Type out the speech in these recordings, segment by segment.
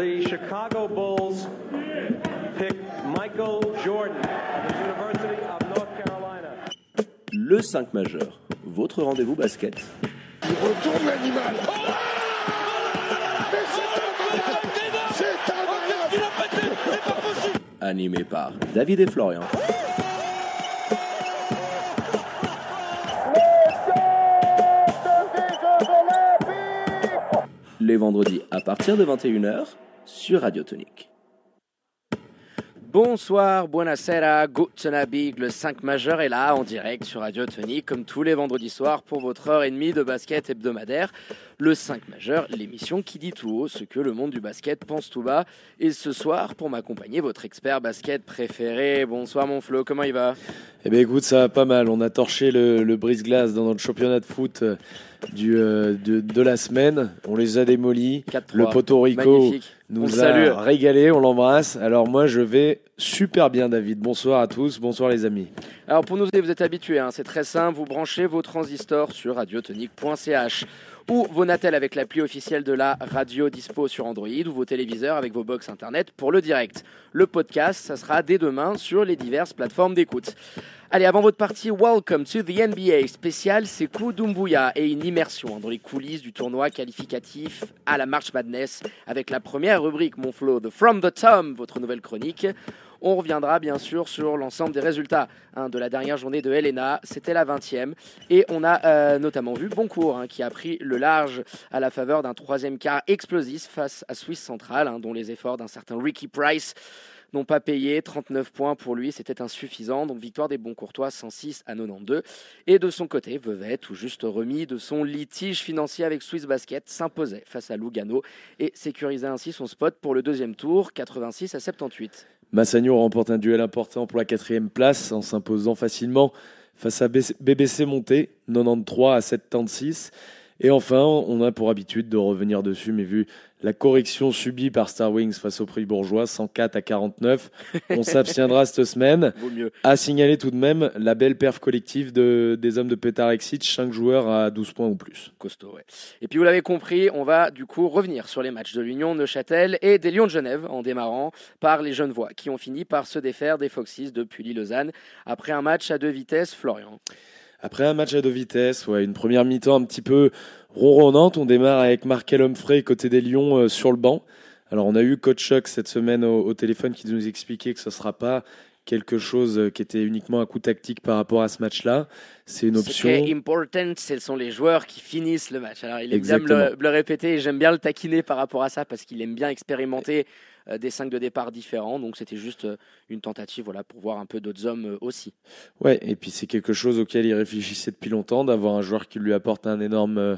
the Chicago Bulls pick Michael Jordan of the University of North Carolina. Le 5 majeur, votre rendez-vous basket. Il retourne l'animal. Oh Mais c'est incroyable C'est incroyable Animé par David et Florian. Les vendredis à partir de 21h sur Radio Tonique. Bonsoir, buonasera, Abend, le 5 majeur est là en direct sur Radio Tonique comme tous les vendredis soirs pour votre heure et demie de basket hebdomadaire. Le 5 majeur, l'émission qui dit tout haut ce que le monde du basket pense tout bas. Et ce soir, pour m'accompagner, votre expert basket préféré. Bonsoir mon Flo, comment il va? Eh bien écoute, ça va pas mal. On a torché le, le brise-glace dans notre championnat de foot euh, du, euh, de, de la semaine. On les a démolis. 4-3. Le Porto Rico Magnifique. Nous a salue. régalé, on l'embrasse. Alors moi je vais super bien David. Bonsoir à tous, bonsoir les amis. Alors pour nous aider, vous êtes habitués, hein, c'est très simple, vous branchez vos transistors sur radiotonique.ch ou vos Natel avec l'appli officielle de la radio dispo sur Android ou vos téléviseurs avec vos box internet pour le direct. Le podcast, ça sera dès demain sur les diverses plateformes d'écoute. Allez, avant votre partie, welcome to the NBA spécial Sekou Doumbouya et une immersion dans les coulisses du tournoi qualificatif à la March Madness avec la première rubrique, mon flow, de From the Tom, votre nouvelle chronique. On reviendra bien sûr sur l'ensemble des résultats hein, de la dernière journée de Helena. C'était la 20e. Et on a euh, notamment vu Boncourt hein, qui a pris le large à la faveur d'un troisième quart explosif face à Swiss Central, hein, dont les efforts d'un certain Ricky Price n'ont pas payé. 39 points pour lui, c'était insuffisant. Donc victoire des Boncourtois 106 à 92. Et de son côté, Vevey, tout juste remis de son litige financier avec Swiss Basket, s'imposait face à Lugano et sécurisait ainsi son spot pour le deuxième tour, 86 à 78. Massagno remporte un duel important pour la quatrième place en s'imposant facilement face à BBC Monté, 93 à 76. Et enfin, on a pour habitude de revenir dessus, mais vu la correction subie par Star Wings face au prix bourgeois, 104 à 49, on s'abstiendra cette semaine. Vaut mieux. À signaler tout de même la belle perf collective de, des hommes de Pétard Exit, 5 joueurs à 12 points ou plus. costaud. ouais. Et puis vous l'avez compris, on va du coup revenir sur les matchs de l'Union, Neuchâtel et des Lions de Genève en démarrant par les Genevois qui ont fini par se défaire des Foxes de Pully-Lausanne après un match à deux vitesses. Florian. Après un match à deux vitesses, ouais, une première mi-temps un petit peu ronronnante, on démarre avec Markel Humphrey côté des Lions euh, sur le banc. Alors on a eu Coach Chuck cette semaine au, au téléphone qui nous expliquait que ce ne sera pas quelque chose euh, qui était uniquement un coup tactique par rapport à ce match-là. C'est une Ce option. qui est important, ce sont les joueurs qui finissent le match. Alors il aime bien me le, Exactement. me le répéter et j'aime bien le taquiner par rapport à ça parce qu'il aime bien expérimenter des cinq de départ différents. Donc c'était juste euh, une tentative voilà, pour voir un peu d'autres hommes euh, aussi. Ouais, et puis c'est quelque chose auquel il réfléchissait depuis longtemps, d'avoir un joueur qui lui apporte un énorme euh,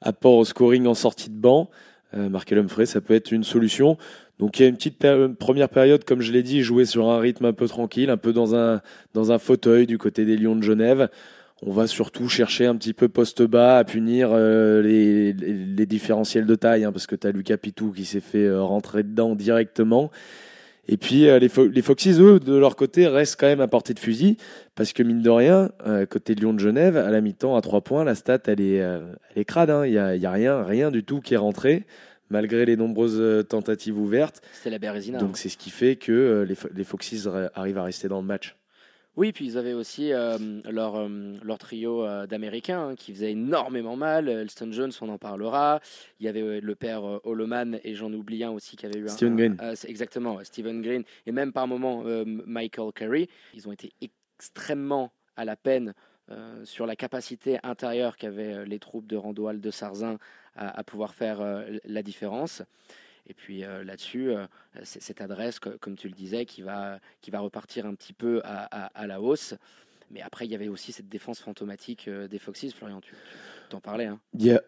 apport au scoring en sortie de banc. Euh, Markel Humphrey, ça peut être une solution. Donc il y a une petite première période, comme je l'ai dit, jouer sur un rythme un peu tranquille, un peu dans un, dans un fauteuil du côté des Lions de Genève. On va surtout chercher un petit peu poste bas à punir euh, les, les, les différentiels de taille, hein, parce que tu as Lucas Pitou qui s'est fait euh, rentrer dedans directement. Et puis euh, les, Fo- les Foxys, eux, de leur côté, restent quand même à portée de fusil, parce que mine de rien, côté Lyon de Genève, à la mi-temps, à trois points, la stat, elle est, elle est crade. hein. Il n'y a, y a rien, rien du tout qui est rentré, malgré les nombreuses tentatives ouvertes. C'était la Bérésina. hein. Donc c'est ce qui fait que les, Fo- les arrivent à rester dans le match. Oui, puis ils avaient aussi euh, leur, euh, leur trio euh, d'Américains hein, qui faisait énormément mal. Elston Jones, on en parlera. Il y avait le père Holoman et j'en oublie un aussi qui avait eu un. Steven un- Green. exactement, Stephen Green. Et même par moments Michael Curry. Ils ont été extrêmement à la peine sur la capacité intérieure qu'avaient les troupes de Randoal de Sarzin à, à pouvoir faire la différence. Et puis euh, là-dessus, euh, cette adresse, co- comme tu le disais, qui va, qui va repartir un petit peu à, à- à la hausse. Mais après, il y avait aussi cette défense fantomatique euh, des Foxes, Florian, tu t'en parlais. Hein. Il y a,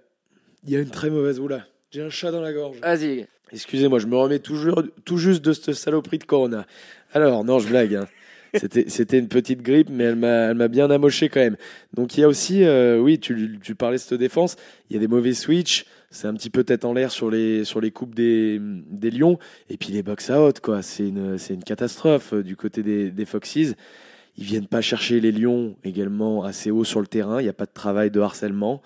il y a une très mauvaise oula. J'ai un chat dans la gorge. Vas-y, Excusez-moi, je me remets toujours, tout juste de cette saloperie de Corona. Alors, non, je blague. hein. C'était, une petite grippe, mais elle m'a, bien amoché quand même. Donc il y a aussi, euh, oui, tu, tu parlais de cette défense, il y a des mauvais switch, c'est un petit peu tête en l'air sur les, sur les coupes des, des Lions, et puis les box out, quoi. C'est une, c'est une catastrophe euh, du côté des, des Foxes. Ils viennent pas chercher les Lions également assez haut sur le terrain, il n'y a pas de travail de harcèlement.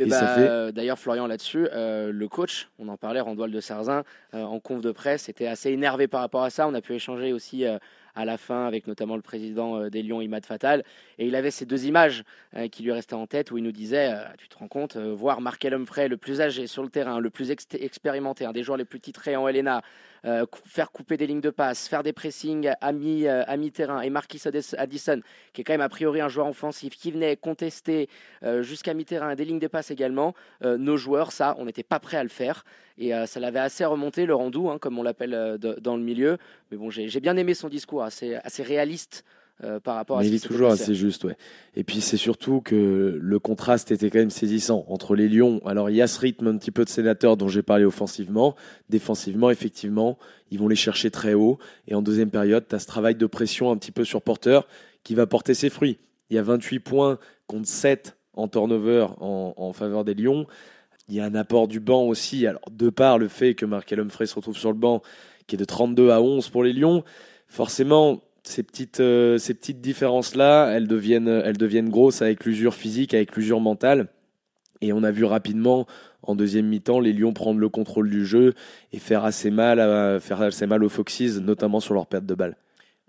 Et, Et bah, ça fait- D'ailleurs, Florian, là-dessus, euh, le coach, on en parlait, Randoil de Sarzin, euh, en conf de presse, était assez énervé par rapport à ça. On a pu échanger aussi euh, à la fin avec notamment le président euh, des Lions, Imad Fatal. Et il avait ces deux images euh, qui lui restaient en tête où il nous disait euh, Tu te rends compte, euh, voir Markel Humphrey, le plus âgé sur le terrain, le plus ex- expérimenté, un des joueurs les plus titrés en LNA, faire couper des lignes de passe, faire des pressings à mi- mi-terrain, et Marquis Addis- Addison, qui est quand même a priori un joueur offensif, qui venait contester jusqu'à mi-terrain, des lignes de passe également, nos joueurs, ça, on n'était pas prêt à le faire. Et ça l'avait assez remonté, le rendou, hein, comme on l'appelle dans le milieu. Mais bon, j'ai bien aimé son discours, assez, assez réaliste euh, par rapport à Mais ce il est toujours assez juste, ouais. Et puis c'est surtout que le contraste était quand même saisissant entre les Lions. Alors il y a ce rythme un petit peu de sénateur dont j'ai parlé offensivement. Défensivement, effectivement, ils vont les chercher très haut. Et en deuxième période, tu as ce travail de pression un petit peu sur porteur qui va porter ses fruits. Il y a 28 points contre 7 en turnover en, en faveur des Lions. Il y a un apport du banc aussi. Alors, de par le fait que Markel Humphrey se retrouve sur le banc, qui est de 32 à 11 pour les Lions, forcément, ces petites, euh, ces petites différences-là, elles deviennent, elles deviennent grosses avec l'usure physique, avec l'usure mentale. Et on a vu rapidement, en deuxième mi-temps, les Lions prendre le contrôle du jeu et faire assez mal, faire assez mal aux Foxes, notamment sur leur perte de balle.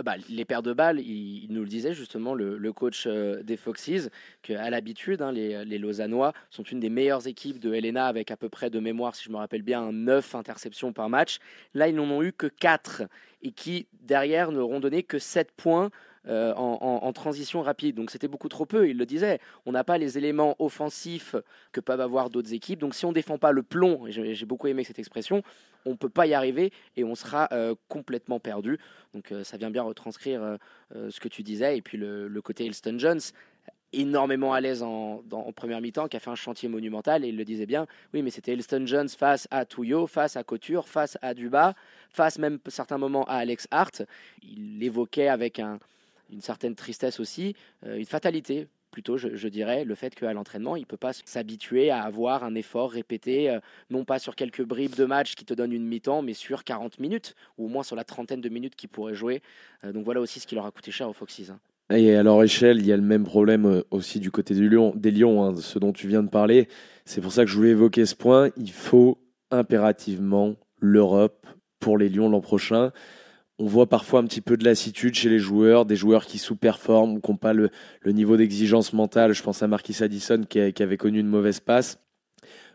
Bah, les paires de balles, il, nous le disait justement, le, coach euh, des Foxes, qu'à l'habitude, hein, les, les Lausannois sont une des meilleures équipes de Helena avec à peu près de mémoire, si je me rappelle bien, 9 interceptions par match. Là, ils n'en ont eu que 4 et qui, derrière, n'auront donné que 7 points euh, en, transition rapide. Donc c'était beaucoup trop peu, il le disait. On n'a pas les éléments offensifs que peuvent avoir d'autres équipes. Donc si on ne défend pas le plomb, j'ai beaucoup aimé cette expression, on ne peut pas y arriver et on sera euh, complètement perdu. Donc euh, ça vient bien retranscrire ce que tu disais. Et puis le, côté Elston Jones, énormément à l'aise en, première mi-temps, qui a fait un chantier monumental. Et il le disait bien, oui, mais c'était Elston Jones face à Touillot, face à Couture, face à Duba, face même certains moments à Alex Hart. Il l'évoquait avec un- une certaine tristesse aussi, euh, une fatalité plutôt, je, dirais, le fait qu'à l'entraînement, il ne peut pas s'habituer à avoir un effort répété, euh, non pas sur quelques bribes de match qui te donnent une mi-temps, mais sur 40 minutes, ou au moins sur la trentaine de minutes qu'il pourrait jouer. Euh, donc voilà aussi ce qui leur a coûté cher aux Foxes. hein. Et à leur échelle, il y a le même problème aussi du côté des Lions, hein, ce dont tu viens de parler. C'est pour ça que je voulais évoquer ce point. Il faut impérativement l'Europe pour les Lions l'an prochain. On voit parfois un petit peu de lassitude chez les joueurs, des joueurs qui sous-performent ou qui n'ont pas le, niveau d'exigence mentale. Je pense à Marquis Addison qui, avait connu une mauvaise passe.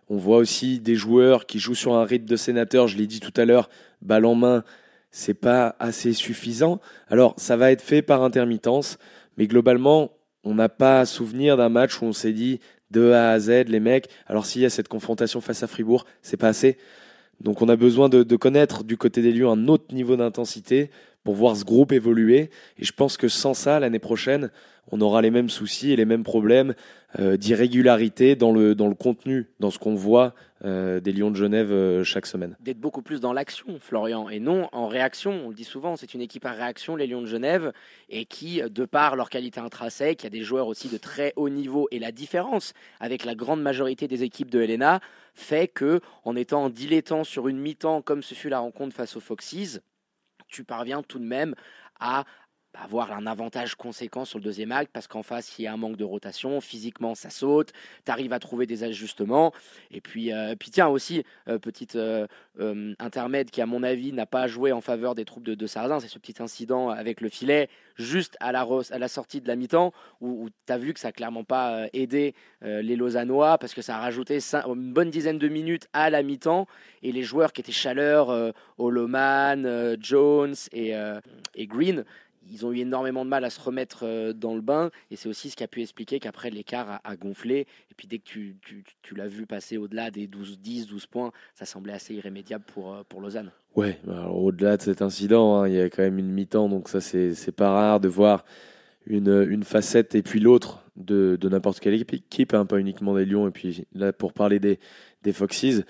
On voit aussi des joueurs qui jouent sur un rythme de sénateur, je l'ai dit tout à l'heure, balle en main, c'est pas assez suffisant. Alors, ça va être fait par intermittence, mais globalement, on n'a pas souvenir d'un match où on s'est dit de A à Z, les mecs. Alors, s'il y a cette confrontation face à Fribourg, c'est pas assez. Donc, on a besoin de, connaître du côté des Lions un autre niveau d'intensité pour voir ce groupe évoluer. Et je pense que sans ça, l'année prochaine, on aura les mêmes soucis et les mêmes problèmes euh, d'irrégularité dans le, dans le contenu, dans ce qu'on voit euh, des Lions de Genève euh, chaque semaine. D'être beaucoup plus dans l'action, Florian, et non en réaction. On le dit souvent, c'est une équipe à réaction, les Lions de Genève, et qui, de par leur qualité intrinsèque, il y a des joueurs aussi de très haut niveau, et la différence avec la grande majorité des équipes de Helena fait que, en étant dilettant sur une mi-temps, comme ce fut la rencontre face aux Foxes, tu parviens tout de même à avoir un avantage conséquent sur le deuxième acte parce qu'en face il y a un manque de rotation, physiquement ça saute, tu arrives à trouver des ajustements. Et puis, euh, puis tiens aussi euh, petite euh, euh, intermède qui à mon avis n'a pas joué en faveur des troupes de, de Sarzin, c'est ce petit incident avec le filet juste à la, à la sortie de la mi-temps où, tu as vu que ça n'a clairement pas aidé les Lausannois parce que ça a rajouté une bonne dizaine de minutes à la mi-temps et les joueurs qui étaient chaleur, Holoman, Jones et Green, ils ont eu énormément de mal à se remettre euh, dans le bain et c'est aussi ce qui a pu expliquer qu'après l'écart a, gonflé et puis dès que tu, tu- tu l'as vu passer au-delà des 12, 10, 12 points, ça semblait assez irrémédiable pour, euh, pour Lausanne. Ouais, alors au-delà de cet incident, hein, il y a quand même une mi-temps, donc ça c'est pas rare de voir une, une facette et puis l'autre de, de n'importe quelle équipe, hein, pas uniquement des Lions. Et puis là, pour parler des, des Foxes,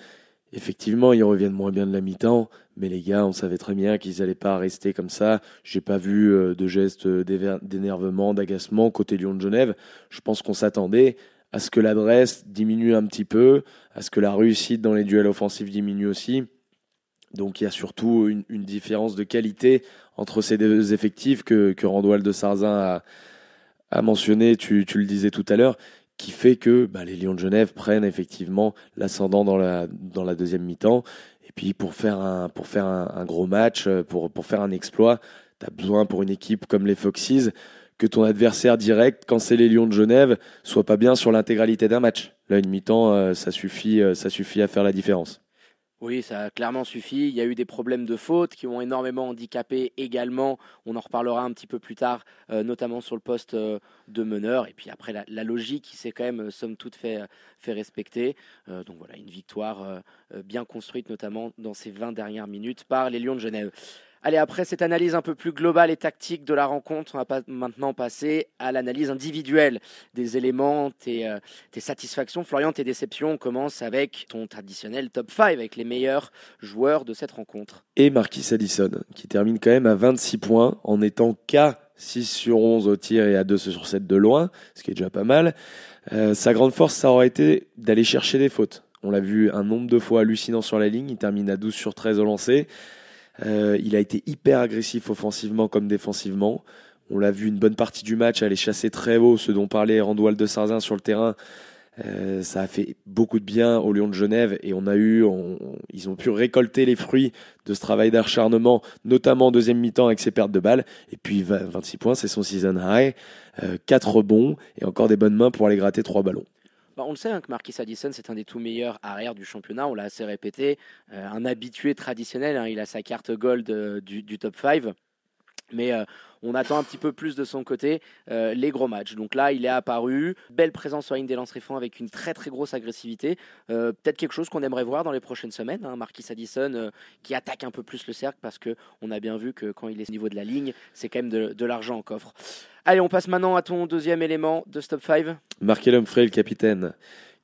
effectivement, ils reviennent moins bien de la mi-temps, mais les gars, on savait très bien qu'ils n'allaient pas rester comme ça. J'ai pas vu euh, de gestes d'énervement, d'agacement côté Lyon de Genève. Je pense qu'on s'attendait à ce que l'adresse diminue un petit peu, à ce que la réussite dans les duels offensifs diminue aussi. Donc il y a surtout une, différence de qualité entre ces deux effectifs que, Randoual de Sarzin a, mentionné, tu le disais tout à l'heure, qui fait que bah, les Lions de Genève prennent effectivement l'ascendant dans la, deuxième mi-temps. Et puis pour faire un, gros match, pour, pour faire un exploit, tu as besoin pour une équipe comme les Foxes que ton adversaire direct, quand c'est les Lions de Genève, soit pas bien sur l'intégralité d'un match. Là, une mi-temps, euh, ça, suffit, euh, ça suffit à faire la différence. Oui, ça a clairement suffi. Il y a eu des problèmes de faute qui ont énormément handicapé également. On en reparlera un petit peu plus tard, euh, notamment sur le poste de meneur. Et puis après, la, logique qui s'est quand même, somme toute, fait, fait respecter. donc voilà, une victoire bien construite, notamment dans ces 20 dernières minutes par les Lions de Genève. Allez, après cette analyse un peu plus globale et tactique de la rencontre, on va maintenant passer à l'analyse individuelle des éléments, tes, euh, tes, satisfactions. Florian, tes déceptions, on commence avec ton traditionnel top 5, avec les meilleurs joueurs de cette rencontre. Et Marquis Addison, qui termine quand même à 26 points en étant qu'à 6 sur 11 au tir et à 2 sur 7 de loin, ce qui est déjà pas mal. Euh, sa grande force, ça aurait été d'aller chercher des fautes. On l'a vu un nombre de fois hallucinant sur la ligne, il termine à 12 sur 13 au lancer. Euh, il a été hyper agressif offensivement comme défensivement. On l'a vu une bonne partie du match aller chasser très haut, ce dont parlait Randoual de Sarzin sur le terrain. Euh, ça a fait beaucoup de bien au Lyon de Genève et on a eu, ils ont pu récolter les fruits de ce travail d'acharnement, notamment en deuxième mi-temps avec ses pertes de balles. Et puis 26 points, c'est son season high, euh, 4 rebonds et encore des bonnes mains pour aller gratter 3 ballons. Bah, on le sait hein, que Marquis Addison, c'est un des tout meilleurs arrières du championnat. On l'a assez répété. Euh, un habitué traditionnel. Hein, il a sa carte gold euh, du, top 5. Mais euh, on attend un petit peu plus de son côté les gros matchs. Donc là, il est apparu. Belle présence sur la des lance avec une très très grosse agressivité. Peut-être quelque chose qu'on aimerait voir dans les prochaines semaines. Hein, Marquis Addison qui attaque un peu plus le cercle parce qu'on a bien vu que quand il est au niveau de la ligne, c'est quand même de, l'argent en coffre. Allez, on passe maintenant à ton deuxième élément de Stop 5. Markel Humphrey, le capitaine,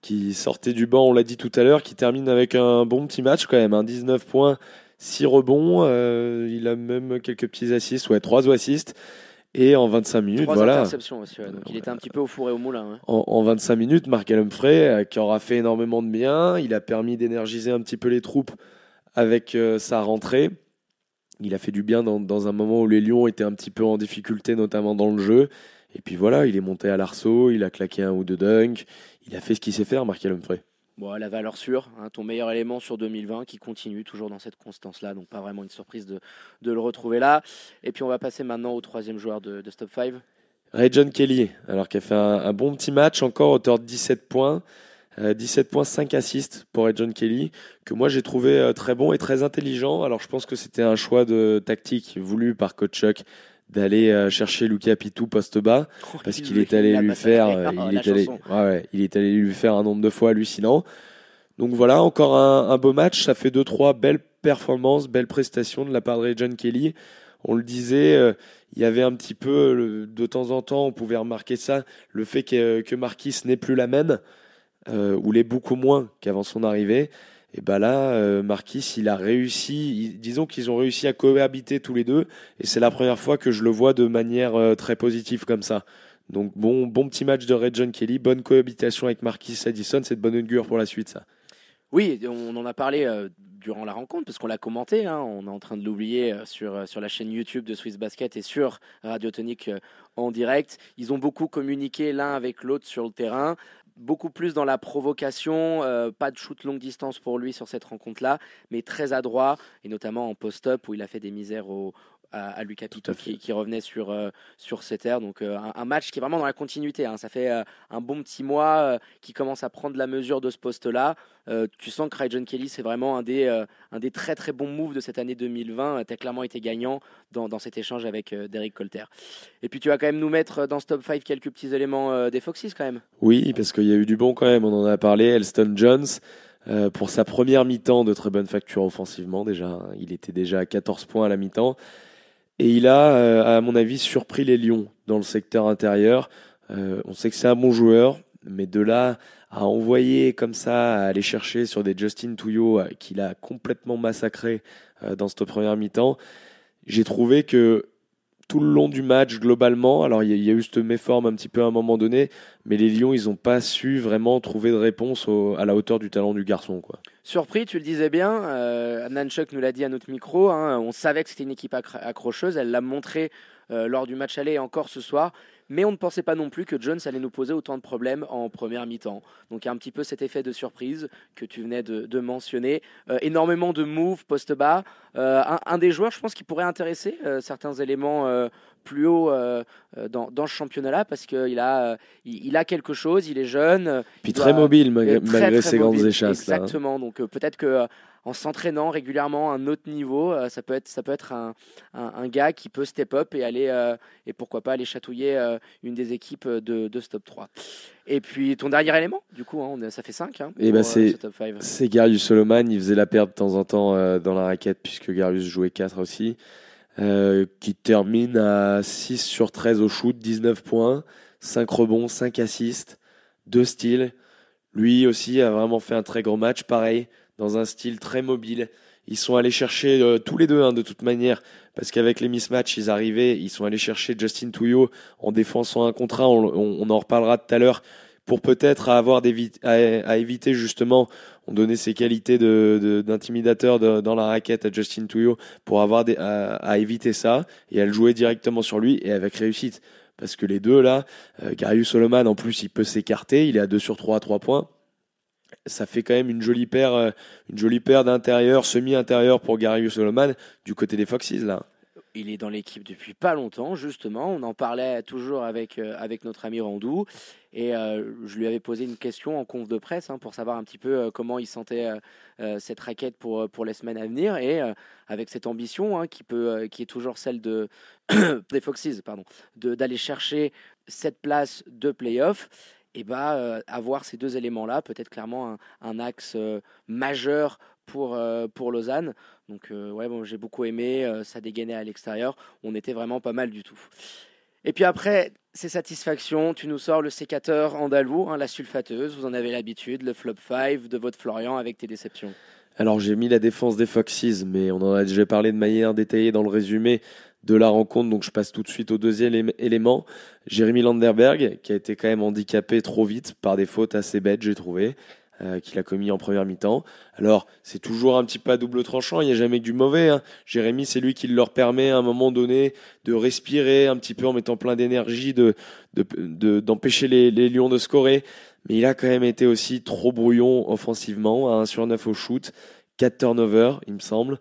qui sortait du banc, on l'a dit tout à l'heure, qui termine avec un bon petit match quand même, un 19 points, 6 rebonds, euh, il a même quelques petits assists, ouais, 3 assists. Et en 25 minutes, Trois voilà. interceptions aussi, donc il était un petit peu au four et au moulin. En, 25 minutes, Markel Humphrey, euh, qui aura fait énormément de bien, il a permis d'énergiser un petit peu les troupes avec euh, sa rentrée. Il a fait du bien dans, un moment où les Lions étaient un petit peu en difficulté, notamment dans le jeu. Et puis voilà, il est monté à l'arceau, il a claqué un ou deux dunks, il a fait ce qu'il sait faire, Markel Humphrey. Bon, la valeur sûre, hein, ton meilleur élément sur 2020 qui continue toujours dans cette constance-là, donc pas vraiment une surprise de, le retrouver là. Et puis on va passer maintenant au troisième joueur de, Stop 5. Ray John Kelly, alors qu'il a fait un, bon petit match, encore auteur de 17 points. 17 euh, points, 5 assists pour John Kelly, que moi j'ai trouvé euh, très bon et très intelligent. Alors je pense que c'était un choix de tactique voulu par coach d'aller euh, chercher Luca Pitou poste bas oh, parce qu'il est allé lui faire il, est allé, ouais, il est allé lui faire un nombre de fois hallucinant. Donc voilà, encore un, beau match, ça fait 2 trois belles performances, belles prestations de la part de John Kelly. On le disait, il y avait un petit peu, de temps en temps, on pouvait remarquer ça, le fait que, que Marquis n'est plus la même euh, ou l'est beaucoup moins qu'avant son arrivée. Et ben là, euh, Marquis, il a réussi, disons qu'ils ont réussi à cohabiter tous les deux, et c'est la première fois que je le vois de manière euh, très positive comme ça. Donc bon, bon petit match de Red John Kelly, bonne cohabitation avec Marquis Addison, c'est de bonne augure pour la suite ça. Oui, on en a parlé durant la rencontre, parce qu'on l'a commenté, hein, on est en train de l'oublier sur, sur la chaîne YouTube de Swiss Basket et sur Radio Tonique en direct. Ils ont beaucoup communiqué l'un avec l'autre sur le terrain beaucoup plus dans la provocation, euh, pas de shoot longue distance pour lui sur cette rencontre-là, mais très adroit, et notamment en post-up où il a fait des misères au, à, Lucas Pito qui, revenait sur, euh, sur cette ère. Donc euh, un, match qui est vraiment dans la continuité. Hein. Ça fait euh, un bon petit mois qui commence à prendre la mesure de ce poste-là. tu sens que John Kelly, c'est vraiment un des, un des très très bons moves de cette année 2020. Tu as clairement été gagnant dans, dans cet échange avec Derek Colter. Et puis tu vas quand même nous mettre dans ce top 5 quelques petits éléments des Foxys quand même. Oui, parce qu'il y a eu du bon quand même. On en a parlé. Elston Jones. pour sa première mi-temps de très bonne facture offensivement déjà. Il était déjà à 14 points à la mi-temps. Et il a, euh, à mon avis, surpris les Lions dans le secteur intérieur. Euh, on sait que c'est un bon joueur, mais de là à envoyer comme ça, à aller chercher sur des Justin Touillot euh, qu'il a complètement massacré dans cette première mi-temps, j'ai trouvé que tout le long du match globalement. Alors il y, a eu cette méforme un petit peu à un moment donné, mais les Lions ils n'ont pas su vraiment trouver de réponse à la hauteur du talent du garçon. Quoi. Surpris, tu le disais bien, euh, Nanchuk nous l'a dit à notre micro, hein, on savait que c'était une équipe accrocheuse, elle l'a montré euh, lors du match aller et encore ce soir, mais on ne pensait pas non plus que Jones allait nous poser autant de problèmes en première mi-temps. Donc il y a un petit peu cet effet de surprise que tu venais de, mentionner. Euh, énormément de moves post-bas. Euh, un, des joueurs, je pense, qui pourrait intéresser certains éléments plus haut dans, dans, ce championnat-là parce qu'il a, il, a quelque chose, il est jeune. Puis très mobile malgré, ses grandes échasses. Hein. Exactement, donc peut-être que en s'entraînant régulièrement à un autre niveau, euh, ça peut être, ça peut être un, un, gars qui peut step up et aller, euh, et pourquoi pas aller chatouiller euh, une des équipes de, de Stop 3. Et puis ton dernier élément, du coup, hein, ça fait 5. Hein, et bah c'est, c'est Garius Solomon, il faisait la perte de temps en temps dans la raquette puisque Garius jouait 4 aussi. Qui termine à 6 sur 13 au shoot, 19 points, 5 rebonds, 5 assists, 2 styles. Lui aussi a vraiment fait un très gros match. Pareil, dans un style très mobile. Ils sont allés chercher euh, tous les deux, hein, de toute manière, parce qu'avec les mismatchs, ils arrivaient, ils sont allés chercher Justin Touillot en défensant un contrat. On, en reparlera tout à l'heure pour peut-être avoir à, éviter justement. On donnait ses qualités d'intimidateur de, dans la raquette à Justin Touillot pour avoir à, éviter ça et à le jouer directement sur lui et avec réussite. Parce que les deux là, euh, Garius Solomon en plus il peut s'écarter, il est à 2 sur 3 à 3 points ça fait quand même une jolie paire, euh, une jolie paire d'intérieur, semi-intérieur pour Gary Solomon du côté des Foxes là. Il est dans l'équipe depuis pas longtemps, justement. On en parlait toujours avec, euh, avec notre ami Randou. Et euh, je lui avais posé une question en conf de presse hein, pour savoir un petit peu comment il sentait cette raquette pour, pour les semaines à venir. Et avec cette ambition hein, qui, peut, qui est toujours celle de, des Foxes, pardon, d'aller chercher cette place de playoff et bah, euh, avoir ces deux éléments-là, peut-être clairement un, axe euh, majeur pour, euh, pour Lausanne. Donc, ouais, bon, j'ai beaucoup aimé, ça dégainait à l'extérieur, on était vraiment pas mal du tout. Et puis après, c'est satisfaction, tu nous sors le sécateur andalou, hein, la sulfateuse, vous en avez l'habitude, le flop 5 de votre Florian avec tes déceptions. Alors j'ai mis la défense des Foxes, mais on en a déjà parlé de manière détaillée dans le résumé de la rencontre. Donc je passe tout de suite au deuxième élément. Jérémy Landerberg, qui a été quand même handicapé trop vite par des fautes assez bêtes, j'ai trouvé, euh, qu'il a commis en première mi-temps. Alors c'est toujours un petit peu à double tranchant, il n'y a jamais du mauvais. Hein. Jérémy, c'est lui qui leur permet à un moment donné de respirer un petit peu en mettant plein d'énergie, de, d'empêcher les, les Lions de scorer. Mais il a quand même été aussi trop brouillon offensivement, à 1 sur 9 au shoot, 4 turnovers, il me semble.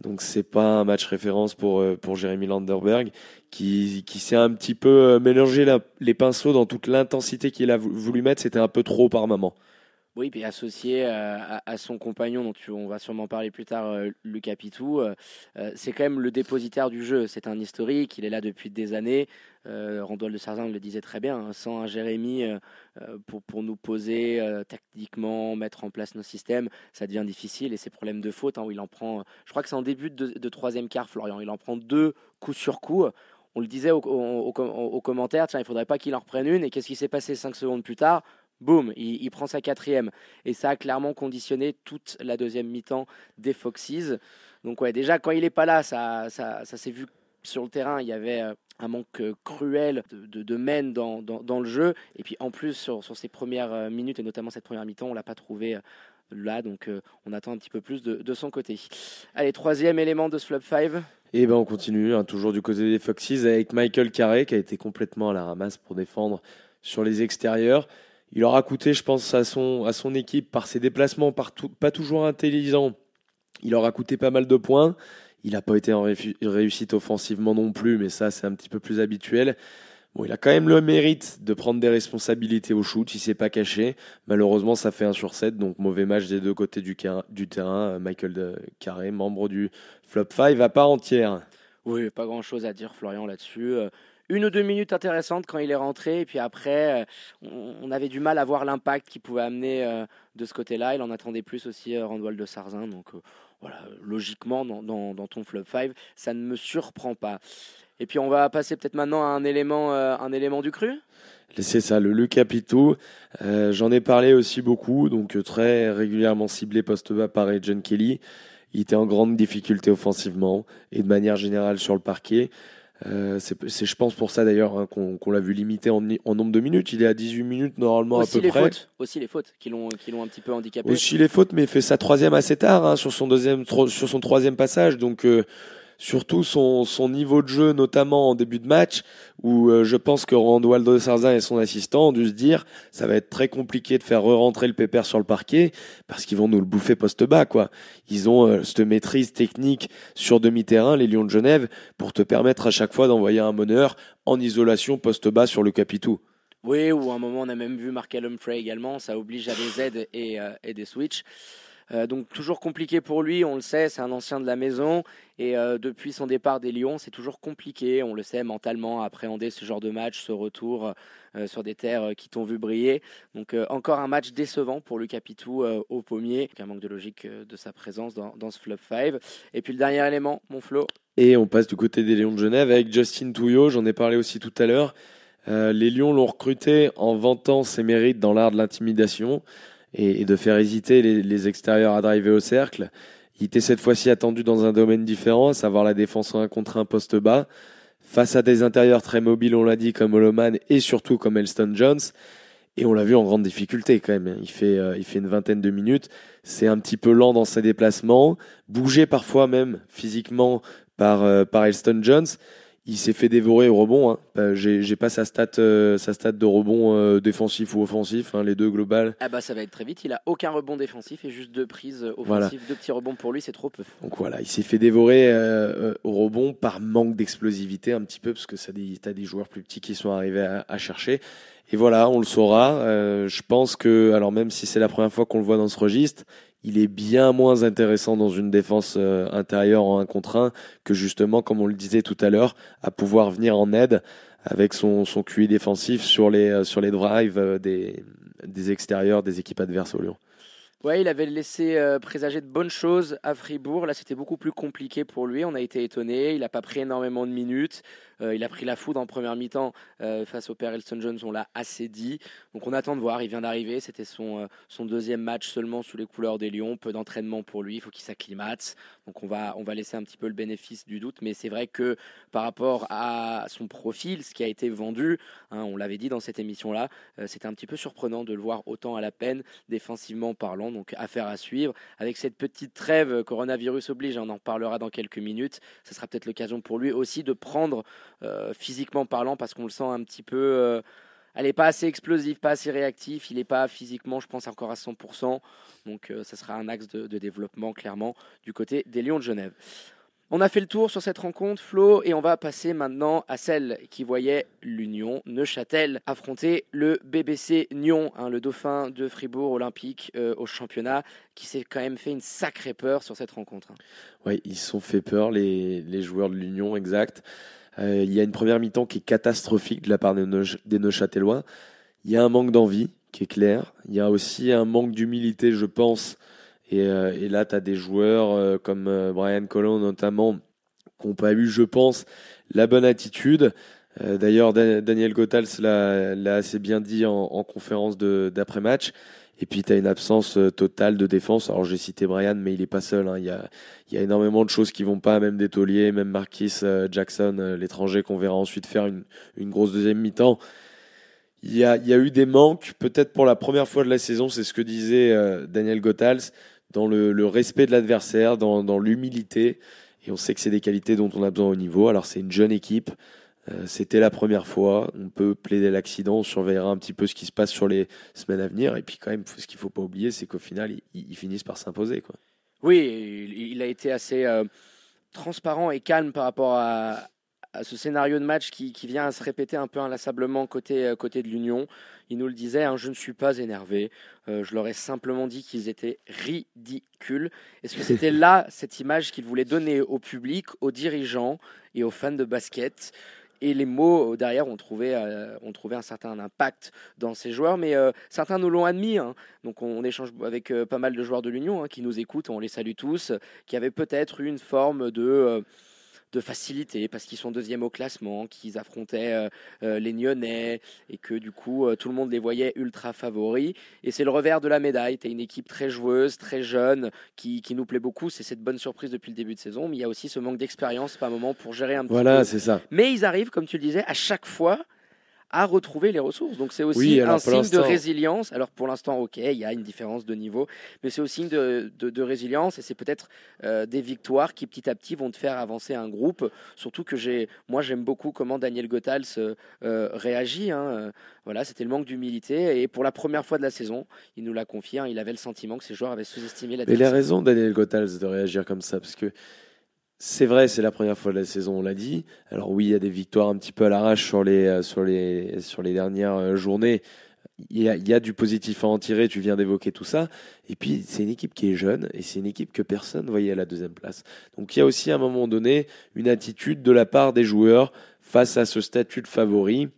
Donc c'est pas un match référence pour euh, pour Jérémy Landerberg qui qui s'est un petit peu euh, mélangé les pinceaux dans toute l'intensité qu'il a voulu mettre, c'était un peu trop par moment. Oui, puis associé euh, à, son compagnon, dont on va sûrement parler plus tard, euh, Lucas Pitou, euh, c'est quand même le dépositaire du jeu. C'est un historique, il est là depuis des années. Randall de Sarzin le disait très bien, hein, sans un Jérémy pour, pour nous poser tactiquement, mettre en place nos systèmes, ça devient difficile. Et ces problèmes de faute, hein, où il en prend, je crois que c'est en début de, troisième quart, Florian, il en prend deux coups sur coup on le disait aux au, commentaires, tiens, il faudrait pas qu'il en reprenne une. Et qu'est-ce qui s'est passé cinq secondes plus tard? Boum, il, prend sa quatrième. Et ça a clairement conditionné toute la deuxième mi-temps des Foxes. Donc ouais, déjà quand il n'est pas là, ça, ça, s'est vu sur le terrain, il y avait euh, un manque euh, cruel de, de, mène dans, dans, le jeu. Et puis en plus, sur, sur ces premières euh, minutes, et notamment cette première mi-temps, on ne l'a pas trouvé là. Donc on attend un petit peu plus de, de, son côté. Allez, troisième élément de ce flop 5. Et ben on continue, hein, toujours du côté des Foxes, avec Michael Carré, qui a été complètement à la ramasse pour défendre sur les extérieurs. Il aura coûté, je pense, à son, à son équipe par ses déplacements pas toujours intelligents. Il aura coûté pas mal de points. Il n'a pas été en réussite offensivement non plus, mais ça, c'est un petit peu plus habituel. Bon, il a quand même le mérite de prendre des responsabilités au shoot, il s'est pas caché. Malheureusement, ça fait un sur 7, donc mauvais match des deux côtés du, du terrain. Michael Carré, membre du flop 5 à part entière. Oui, pas grand chose à dire, Florian, là-dessus. Une ou deux minutes intéressantes quand il est rentré. Et puis après, euh, on avait du mal à voir l'impact qu'il pouvait amener euh, de ce côté-là. Il en attendait plus aussi, euh, Randwall de Sarzin. Donc voilà, logiquement, dans, ton flop 5, ça ne me surprend pas. Et puis on va passer peut-être maintenant à un élément, un élément du cru. C'est ça, le, le Capito. J'en ai parlé aussi beaucoup, donc très régulièrement ciblé post-bas par John Kelly. Il était en grande difficulté offensivement et de manière générale sur le parquet. Euh, c'est, je pense, pour ça d'ailleurs hein, qu'on, l'a vu limité en, nombre de minutes. Il est à 18 minutes normalement à peu les près. Fautes, aussi les fautes qui l'ont, qui l'ont un petit peu handicapé. Aussi les fautes, mais il fait sa troisième assez tard hein, sur, son deuxième, sur son troisième passage. Donc, euh, surtout son, son niveau de jeu, notamment en début de match, où euh, je pense que Randwaldo Sarzin et son assistant ont dû se dire ça va être très compliqué de faire re-rentrer le pépère sur le parquet parce qu'ils vont nous le bouffer poste bas quoi. Ils ont euh, cette maîtrise technique sur demi-terrain, les Lions de Genève, pour te permettre à chaque fois d'envoyer un meneur en isolation poste bas sur le capitou. Oui, ou à un moment on a même vu Mark Humphrey également, ça oblige à des aides et, euh, et des switches. Euh, donc toujours compliqué pour lui, on le sait, c'est un ancien de la maison et euh, depuis son départ des Lions, c'est toujours compliqué, on le sait mentalement, à appréhender ce genre de match, ce retour euh, sur des terres qui t'ont vu briller. Donc encore un match décevant pour le Capitou au pommier, un manque de logique de sa présence dans, dans ce flop 5. Et puis le dernier élément, mon Flo. Et on passe du côté des Lions de Genève avec Justin Touillot, j'en ai parlé aussi tout à l'heure. les Lions l'ont recruté en vantant ses mérites dans l'art de l'intimidation et, de faire hésiter les, extérieurs à driver au cercle. Il était cette fois-ci attendu dans un domaine différent, à savoir la défense en un contre un poste bas, face à des intérieurs très mobiles, on l'a dit, comme Holoman et surtout comme Elston Jones. Et on l'a vu en grande difficulté quand même. Il fait, euh, il fait une vingtaine de minutes. C'est un petit peu lent dans ses déplacements, bougé parfois même physiquement par, euh, par Elston Jones il s'est fait dévorer au rebond. Hein. Euh, j'ai pas sa stat, euh, sa stat de rebond euh, défensif ou offensif, hein, les deux globales. Ah bah ça va être très vite. Il a aucun rebond défensif et juste deux prises offensives, deux petits rebonds pour lui, c'est trop peu. Donc voilà, il s'est fait dévorer au rebond par manque d'explosivité un petit peu parce que ça as des joueurs plus petits qui sont arrivés à, à chercher. Et voilà, on le saura. je pense que, alors même si c'est la première fois qu'on le voit dans ce registre, il est bien moins intéressant dans une défense euh, intérieure en un contre un que justement, comme on le disait tout à l'heure, à pouvoir venir en aide avec son, son QI défensif sur les, euh, sur les drives euh, des, des extérieurs des équipes adverses au Lyon. Ouais, il avait laissé présager de bonnes choses à Fribourg. Là, c'était beaucoup plus compliqué pour lui. On a été étonné. Il n'a pas pris énormément de minutes. Euh, il a pris la foudre en première mi-temps euh, face au père Elston Jones, on l'a assez dit. Donc on attend de voir, il vient d'arriver, c'était son, euh, son deuxième match seulement sous les couleurs des Lions, peu d'entraînement pour lui, il faut qu'il s'acclimate. Donc on va, on va laisser un petit peu le bénéfice du doute, mais c'est vrai que par rapport à son profil, ce qui a été vendu, hein, on l'avait dit dans cette émission-là, c'était un petit peu surprenant de le voir autant à la peine, défensivement parlant, donc affaire à suivre. Avec cette petite trêve, coronavirus oblige, on en parlera dans quelques minutes, ce sera peut-être l'occasion pour lui aussi de prendre physiquement parlant, parce qu'on le sent un petit peu. Euh, elle n'est pas assez explosive, pas assez réactif. Il n'est pas physiquement, je pense, encore à 100%. Donc, euh, ça sera un axe de, de, développement, clairement, du côté des Lions de Genève. On a fait le tour sur cette rencontre, Flo, et on va passer maintenant à celle qui voyait l'Union Neuchâtel affronter le BBC Nyon, hein, le dauphin de Fribourg olympique au championnat, qui s'est quand même fait une sacrée peur sur cette rencontre. Hein. Oui, ils se sont fait peur, les, les joueurs de l'Union, exact. Euh, il y a une première mi-temps qui est catastrophique de la part des Neuchâtelois. Il y a un manque d'envie qui est clair. Il y a aussi un manque d'humilité, je pense. Et, euh, là, tu as des joueurs euh, comme Brian Collin notamment qui n'ont pas eu, je pense, la bonne attitude. D'ailleurs, Daniel Gothals l'a assez bien dit en, en conférence d'après-match. Et puis, tu as une absence euh, totale de défense. Alors, j'ai cité Brian, mais il n'est pas seul. Hein. Il, y a, énormément de choses qui vont pas, même des tauliers, même Marquis euh, Jackson, euh, l'étranger qu'on verra ensuite faire une, grosse deuxième mi-temps. Il y, a, eu des manques, peut-être pour la première fois de la saison, c'est ce que disait Daniel Gothals, dans le, respect de l'adversaire, dans l'humilité. Et on sait que c'est des qualités dont on a besoin au niveau. Alors, c'est une jeune équipe. Euh, c'était la première fois. On peut plaider l'accident. On surveillera un petit peu ce qui se passe sur les semaines à venir. Et puis, quand même, ce qu'il ne faut pas oublier, c'est qu'au final, ils, finissent par s'imposer. Oui, il, a été assez euh, transparent et calme par rapport à, ce scénario de match qui, vient à se répéter un peu inlassablement côté, euh, côté de l'Union. Il nous le disait, hein, je ne suis pas énervé. je leur ai simplement dit qu'ils étaient ridicules. Est-ce que c'était là cette image qu'il voulait donner au public, aux dirigeants et aux fans de basket? Et les mots derrière ont trouvé, euh, ont trouvé un certain impact dans ces joueurs, mais euh, certains nous l'ont admis. Hein. Donc on, échange avec euh, pas mal de joueurs de l'Union hein, qui nous écoutent, on les salue tous, qui avaient peut-être une forme de de facilité parce qu'ils sont deuxième au classement, qu'ils affrontaient euh, euh, les Nyonnais et que du coup euh, tout le monde les voyait ultra favoris. Et c'est le revers de la médaille. Tu es une équipe très joueuse, très jeune, qui, qui nous plaît beaucoup. C'est cette bonne surprise depuis le début de saison. Mais il y a aussi ce manque d'expérience par moment pour gérer un petit Voilà, c'est ça. Mais ils arrivent, comme tu le disais, à chaque fois à retrouver les ressources. Donc c'est aussi Oui, alors un signe de résilience. Alors pour l'instant, ok, il y a une différence de niveau, mais c'est aussi signe de, de- de résilience et c'est peut-être euh, des victoires qui petit à petit vont te faire avancer un groupe. Surtout que j'ai, moi j'aime beaucoup comment Daniel Gothals euh, euh, réagit. hein. Voilà, c'était le manque d'humilité et pour la première fois de la saison, il nous l'a confié. hein, il avait le sentiment que ses joueurs avaient sous-estimé la Mais il a raison, Daniel Gothals, de réagir comme ça, parce que c'est vrai, c'est la première fois de la saison, on l'a dit. Alors oui, il y a des victoires un petit peu à l'arrache sur les, euh, sur les, sur les dernières euh, journées. Il y, a, du positif à en tirer, tu viens d'évoquer tout ça. Et puis, c'est une équipe qui est jeune et c'est une équipe que personne ne voyait à la deuxième place. Donc, il y a aussi à un moment donné une attitude de la part des joueurs face à ce statut de favori,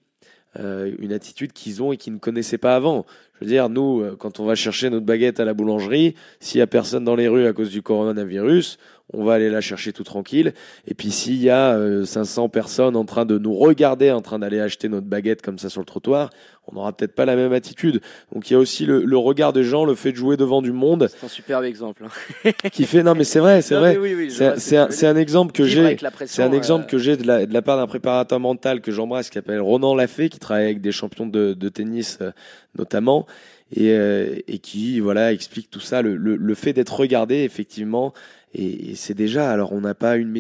euh, une attitude qu'ils ont et qu'ils ne connaissaient pas avant. Je veux dire, nous, quand on va chercher notre baguette à la boulangerie, s'il y a personne dans les rues à cause du coronavirus, on va aller la chercher tout tranquille. Et puis s'il y a euh, 500 personnes en train de nous regarder, en train d'aller acheter notre baguette comme ça sur le trottoir, on n'aura peut-être pas la même attitude. Donc il y a aussi le, le regard des gens, le fait de jouer devant du monde, C'est un superbe exemple. hein. qui fait. Non, mais c'est vrai, c'est vrai. oui, oui, C'est un, exemple que j'ai. C'est un exemple euh, que j'ai de la, de la part d'un préparateur mental que j'embrasse qui s'appelle Ronan Lafay, qui travaille avec des champions de, de tennis euh, notamment, et, euh, et qui voilà explique tout ça, le, le, le fait d'être regardé effectivement. Et, c'est déjà, alors on n'a pas une,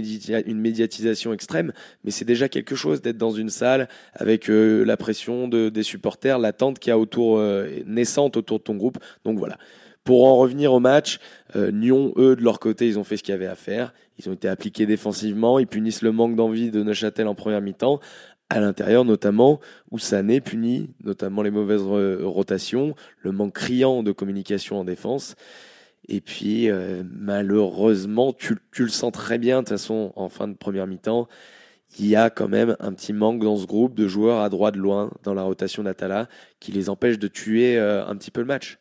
une médiatisation extrême, mais c'est déjà quelque chose d'être dans une salle avec euh, la pression de, des supporters, l'attente qu'il y a autour, euh, naissante autour de ton groupe. Donc voilà. Pour en revenir au match, euh, Nyon, eux, de leur côté, ils ont fait ce qu'il y avait à faire. Ils ont été appliqués défensivement. Ils punissent le manque d'envie de Neuchâtel en première mi-temps. À l'intérieur, notamment, où Sané punit notamment les mauvaises re- rotations, le manque criant de communication en défense. Et puis, euh, malheureusement, tu, le sens très bien, de toute façon, en fin de première mi-temps, il y a quand même un petit manque dans ce groupe de joueurs à droite de loin dans la rotation d'Atala qui les empêche de tuer euh, un petit peu le match.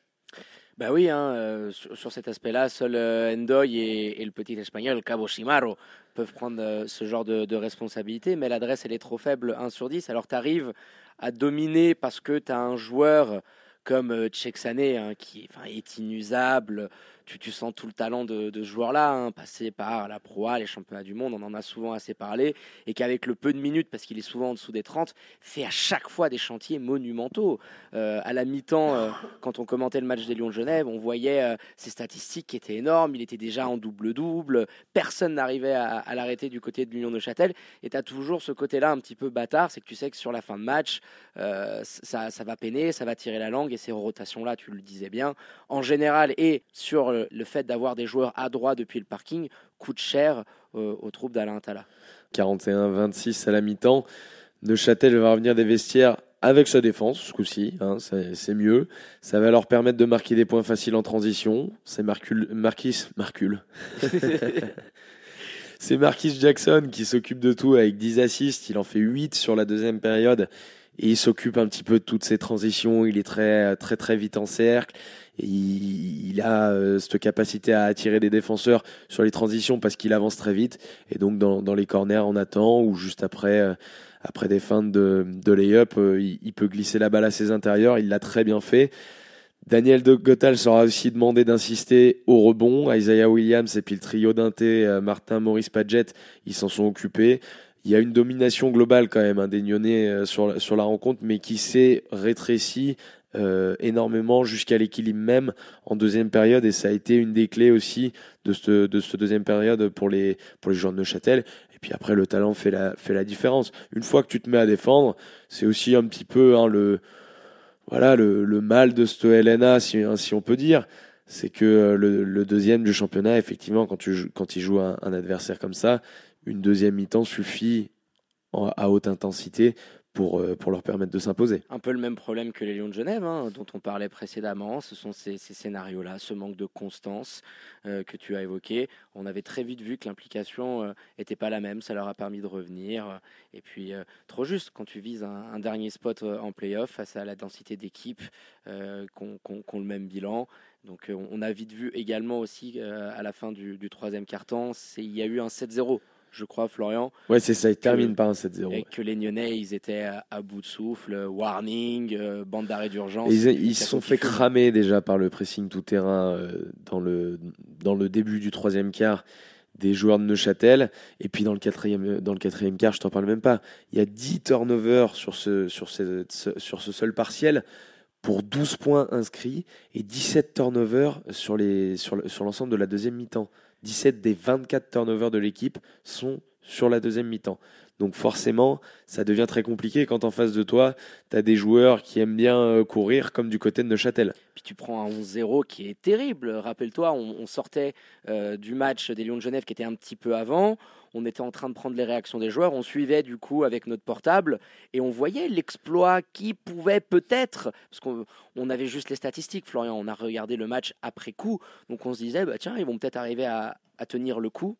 Bah oui, hein, euh, sur, cet aspect-là, seul Endoy et, le petit espagnol Cabo Shimaro peuvent prendre ce genre de, responsabilité, mais l'adresse elle est trop faible, 1 sur 10. Alors tu arrives à dominer parce que tu as un joueur comme euh, Tchèque Sané hein, qui est inusable. Tu, sens tout le talent de, ce joueur-là, hein, passé par la proie, les championnats du monde, on en a souvent assez parlé, et qu'avec le peu de minutes, parce qu'il est souvent en dessous des 30, fait à chaque fois des chantiers monumentaux. Euh, à la mi-temps, euh, quand on commentait le match des Lions de Genève, on voyait euh, ses statistiques qui étaient énormes. Il était déjà en double-double. Personne n'arrivait à, l'arrêter du côté de l'Union de Châtel. Et tu as toujours ce côté-là un petit peu bâtard. C'est que tu sais que sur la fin de match, euh, ça, ça va peiner, ça va tirer la langue. Et ces rotations-là, tu le disais bien, en général, et sur le, le fait d'avoir des joueurs à droit depuis le parking, coûte cher euh, aux troupes d'Alain Tala. 41-26 à la mi-temps. Neuchâtel va revenir des vestiaires avec sa défense ce coup-ci, hein, c'est mieux. Ça va leur permettre de marquer des points faciles en transition. C'est Marquis. C'est Marquis Jackson qui s'occupe de tout avec 10 assists. Il en fait 8 sur la deuxième période. Et il s'occupe un petit peu de toutes ces transitions. Il est très, très, très vite en cercle. Il, a euh, cette capacité à attirer des défenseurs sur les transitions parce qu'il avance très vite. Et donc, dans, les corners, on attend ou juste après, euh, après des feintes de, de lay-up, euh, il, peut glisser la balle à ses intérieurs. Il l'a très bien fait. Daniel de Gottal sera aussi demandé d'insister au rebond. Isaiah Williams et puis le trio d'inté, Martin, Maurice Padgett, ils s'en sont occupés. Il y a une domination globale quand même, hein, des Nyonnais euh, sur, la- rencontre, mais qui s'est rétrécie euh, énormément jusqu'à l'équilibre même en deuxième période. Et ça a été une des clés aussi de cette, cette deuxième période pour les, joueurs de Neuchâtel. Et puis après, le talent fait la, différence. Une fois que tu te mets à défendre, c'est aussi un petit peu hein, le, mal de ce LNA, si, hein, si on peut dire. C'est que euh, le, deuxième du championnat, effectivement, quand, il joue un adversaire comme ça, une deuxième mi-temps suffit à haute intensité pour, euh, pour leur permettre de s'imposer. Un peu le même problème que les Lions de Genève, hein, dont on parlait précédemment. Ce sont ces, scénarios-là, ce manque de constance euh, que tu as évoqué. On avait très vite vu que l'implication n'était pas la même. Ça leur a permis de revenir. euh, Et puis, euh, trop juste, quand tu vises un, dernier spot euh, en playoff face à la densité d'équipes euh, qui ont- le même bilan. Donc, euh, on a vite vu également aussi euh, à la fin du, du troisième quart-temps, il y a eu un 7-0, je crois, Florian. Ouais, c'est ça, il termine par un 7-0. Et que les Nyonnais, ils étaient à, bout de souffle, warning, euh, bande d'arrêt d'urgence. Ils se sont fait cramer déjà par le pressing tout terrain euh, dans, le, dans le début du troisième quart. des joueurs de Neuchâtel. Et puis dans le quatrième, dans le quatrième quart, je t'en parle même pas. Il y a 10 turnovers sur ce, sur ce, sur ce seul partiel pour 12 points inscrits et 17 turnovers sur, les, sur, sur l'ensemble de la deuxième mi-temps. 17 des 24 turnovers de l'équipe sont sur la deuxième mi-temps. Donc forcément, ça devient très compliqué quand en face de toi, tu as des joueurs qui aiment bien euh, courir comme du côté de Neuchâtel. Puis tu prends un 11-0 qui est terrible. Rappelle-toi, on, sortait euh, du match des Lions de Genève qui était un petit peu avant. On était en train de prendre les réactions des joueurs. On suivait du coup avec notre portable et on voyait l'exploit qui pouvait peut-être, parce qu'on avait juste les statistiques, Florian, on a regardé le match après coup. Donc on se disait, bah, tiens, ils vont peut-être arriver à tenir le coup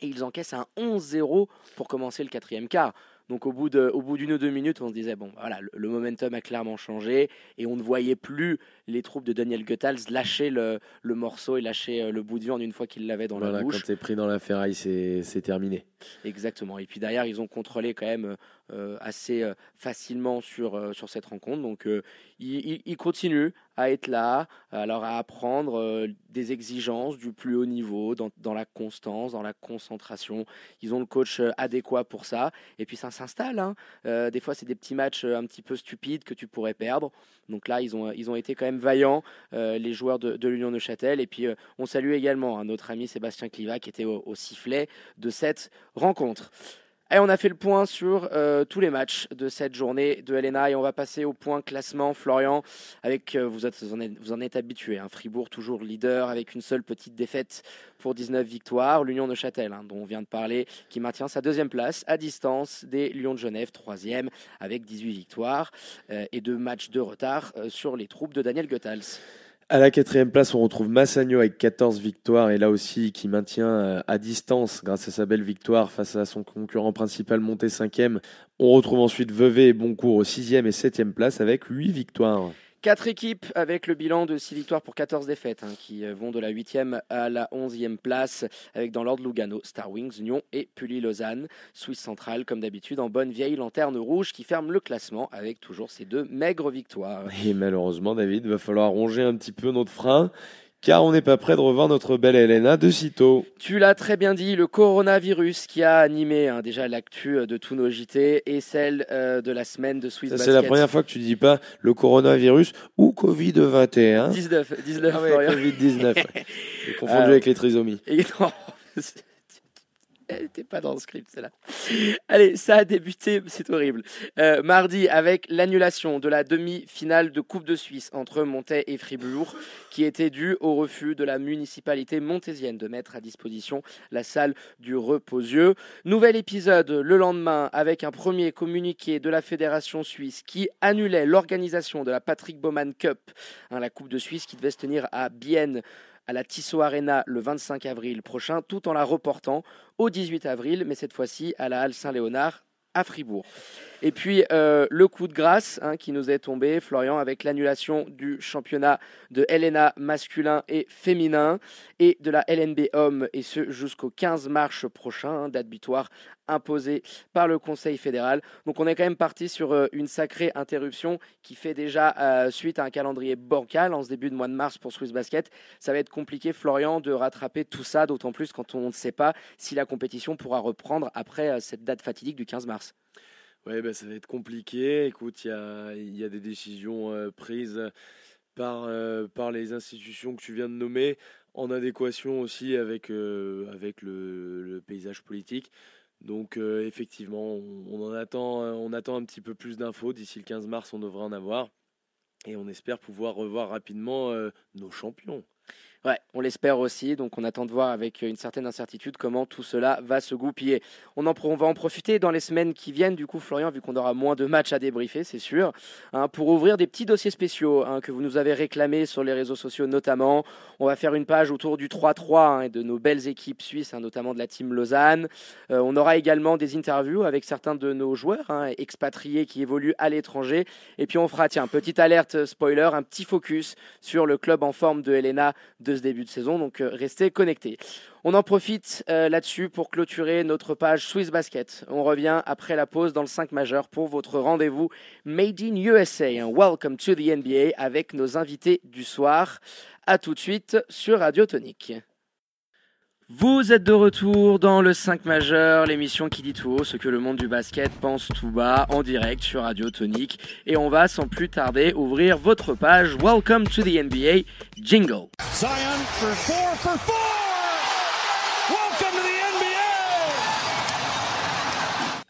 et ils encaissent un 11-0 pour commencer le quatrième quart. Donc au bout de, au bout d'une ou deux minutes, on se disait bon, voilà, le, momentum a clairement changé et on ne voyait plus les troupes de Daniel Goethals lâcher le, le morceau et lâcher euh, le bout de viande une fois qu'il l'avait dans la bouche. Quand c'est pris dans la ferraille, c'est terminé. Exactement. Et puis derrière, ils ont contrôlé quand même euh, assez euh, facilement sur, sur cette rencontre. Donc ils, ils, continuent à être là, alors à apprendre des exigences du plus haut niveau, dans, dans, la constance, dans la concentration. Ils ont le coach adéquat pour ça. Et puis ça s'installe. Hein. Euh, des fois, c'est des petits matchs euh, un petit peu stupides que tu pourrais perdre. Donc là, ils ont, ils ont été quand même vaillants, euh, les joueurs de, de l'Union Neuchâtel. Et puis, on salue également hein, notre ami Sébastien Cliva qui était au sifflet de cette rencontre. Et on a fait le point sur euh, tous les matchs de cette journée de LNA et on va passer au point classement. Florian, avec euh, vous, êtes, en êtes, habitué. Hein, Fribourg toujours leader avec une seule petite défaite pour 19 victoires. L'Union de Châtel, hein, dont on vient de parler, qui maintient sa deuxième place à distance des Lions de Genève, troisième avec 18 victoires euh, et deux matchs de retard sur les troupes de Daniel Goethals. À la quatrième place, on retrouve Massagno avec 14 victoires et là aussi qui maintient euh, à distance grâce à sa belle victoire face à son concurrent principal monté cinquième. On retrouve ensuite Vevey et Boncourt au sixième et septième place avec 8 victoires. Quatre équipes avec le bilan de 6 victoires pour 14 défaites, hein, qui euh, vont de la 8e à la 11e place, avec dans l'ordre Lugano, Star Wings, Nyon et Pully-Lausanne. Suisse centrale, comme d'habitude, en bonne vieille lanterne rouge qui ferme le classement avec toujours ces deux maigres victoires. Et malheureusement, David, va falloir ronger un petit peu notre frein car on n'est pas prêt de revoir notre belle Elena de sitôt. Tu l'as très bien dit, le coronavirus qui a animé hein, déjà l'actu euh, de tous nos JT et celle euh, de la semaine de Swiss C'est la première fois que tu dis pas le coronavirus ou Covid-21. 19, 19 ah Covid-19. J'ai confondu avec les trisomies. Et non, elle n'était pas dans le script, celle-là. Allez, ça a débuté, c'est horrible. Euh, mardi, avec l'annulation de la demi-finale de Coupe de Suisse entre Montaix et Fribourg, qui était due au refus de la municipalité montésienne de mettre à disposition la salle du reposieux. Nouvel épisode le lendemain, avec un premier communiqué de la Fédération suisse qui annulait l'organisation de la Patrick Bowman Cup, hein, la Coupe de Suisse qui devait se tenir à Bienne à la Tissot Arena le 25 avril prochain, tout en la reportant au 18 avril, mais cette fois-ci à la Halle Saint-Léonard à Fribourg. Et puis euh, le coup de grâce hein, qui nous est tombé, Florian, avec l'annulation du championnat de LNA masculin et féminin et de la LNB homme, et ce jusqu'au 15 mars prochain, hein, date butoir imposée par le Conseil fédéral. Donc on est quand même parti sur euh, une sacrée interruption qui fait déjà euh, suite à un calendrier bancal en ce début de mois de mars pour Swiss Basket. Ça va être compliqué, Florian, de rattraper tout ça, d'autant plus quand on ne sait pas si la compétition pourra reprendre après cette date fatidique du 15 mars. Oui, bah, ça va être compliqué. Écoute, il y a, des décisions euh, prises par, euh, par les institutions que tu viens de nommer, en adéquation aussi avec, euh, avec le, paysage politique. Donc effectivement, on, en attend, on attend un petit peu plus d'infos. D'ici le 15 mars, on devrait en avoir. Et on espère pouvoir revoir rapidement nos champions. Ouais, on l'espère aussi. Donc, on attend de voir avec une certaine incertitude comment tout cela va se goupiller. On, va en profiter dans les semaines qui viennent, du coup, Florian, vu qu'on aura moins de matchs à débriefer, c'est sûr, hein, pour ouvrir des petits dossiers spéciaux hein, que vous nous avez réclamés sur les réseaux sociaux notamment. On va faire une page autour du 3-3 hein, et de nos belles équipes suisses, notamment de la team Lausanne. Euh, on aura également des interviews avec certains de nos joueurs expatriés qui évoluent à l'étranger. Et puis, on fera, tiens, petite alerte spoiler, un petit focus sur le club en forme de Helena de ce début de saison, donc euh, restez connectés. On en profite euh, là-dessus pour clôturer notre page Swiss Basket. On revient après la pause dans le 5 majeur pour votre rendez-vous Made in USA. Welcome to the NBA avec nos invités du soir. A tout de suite sur Radio Tonique. Vous êtes de retour dans le 5 majeur, l'émission qui dit tout haut ce que le monde du basket pense tout bas, en direct sur Radio Tonique. Et on va sans plus tarder ouvrir votre page Welcome to the NBA Jingle. Welcome to the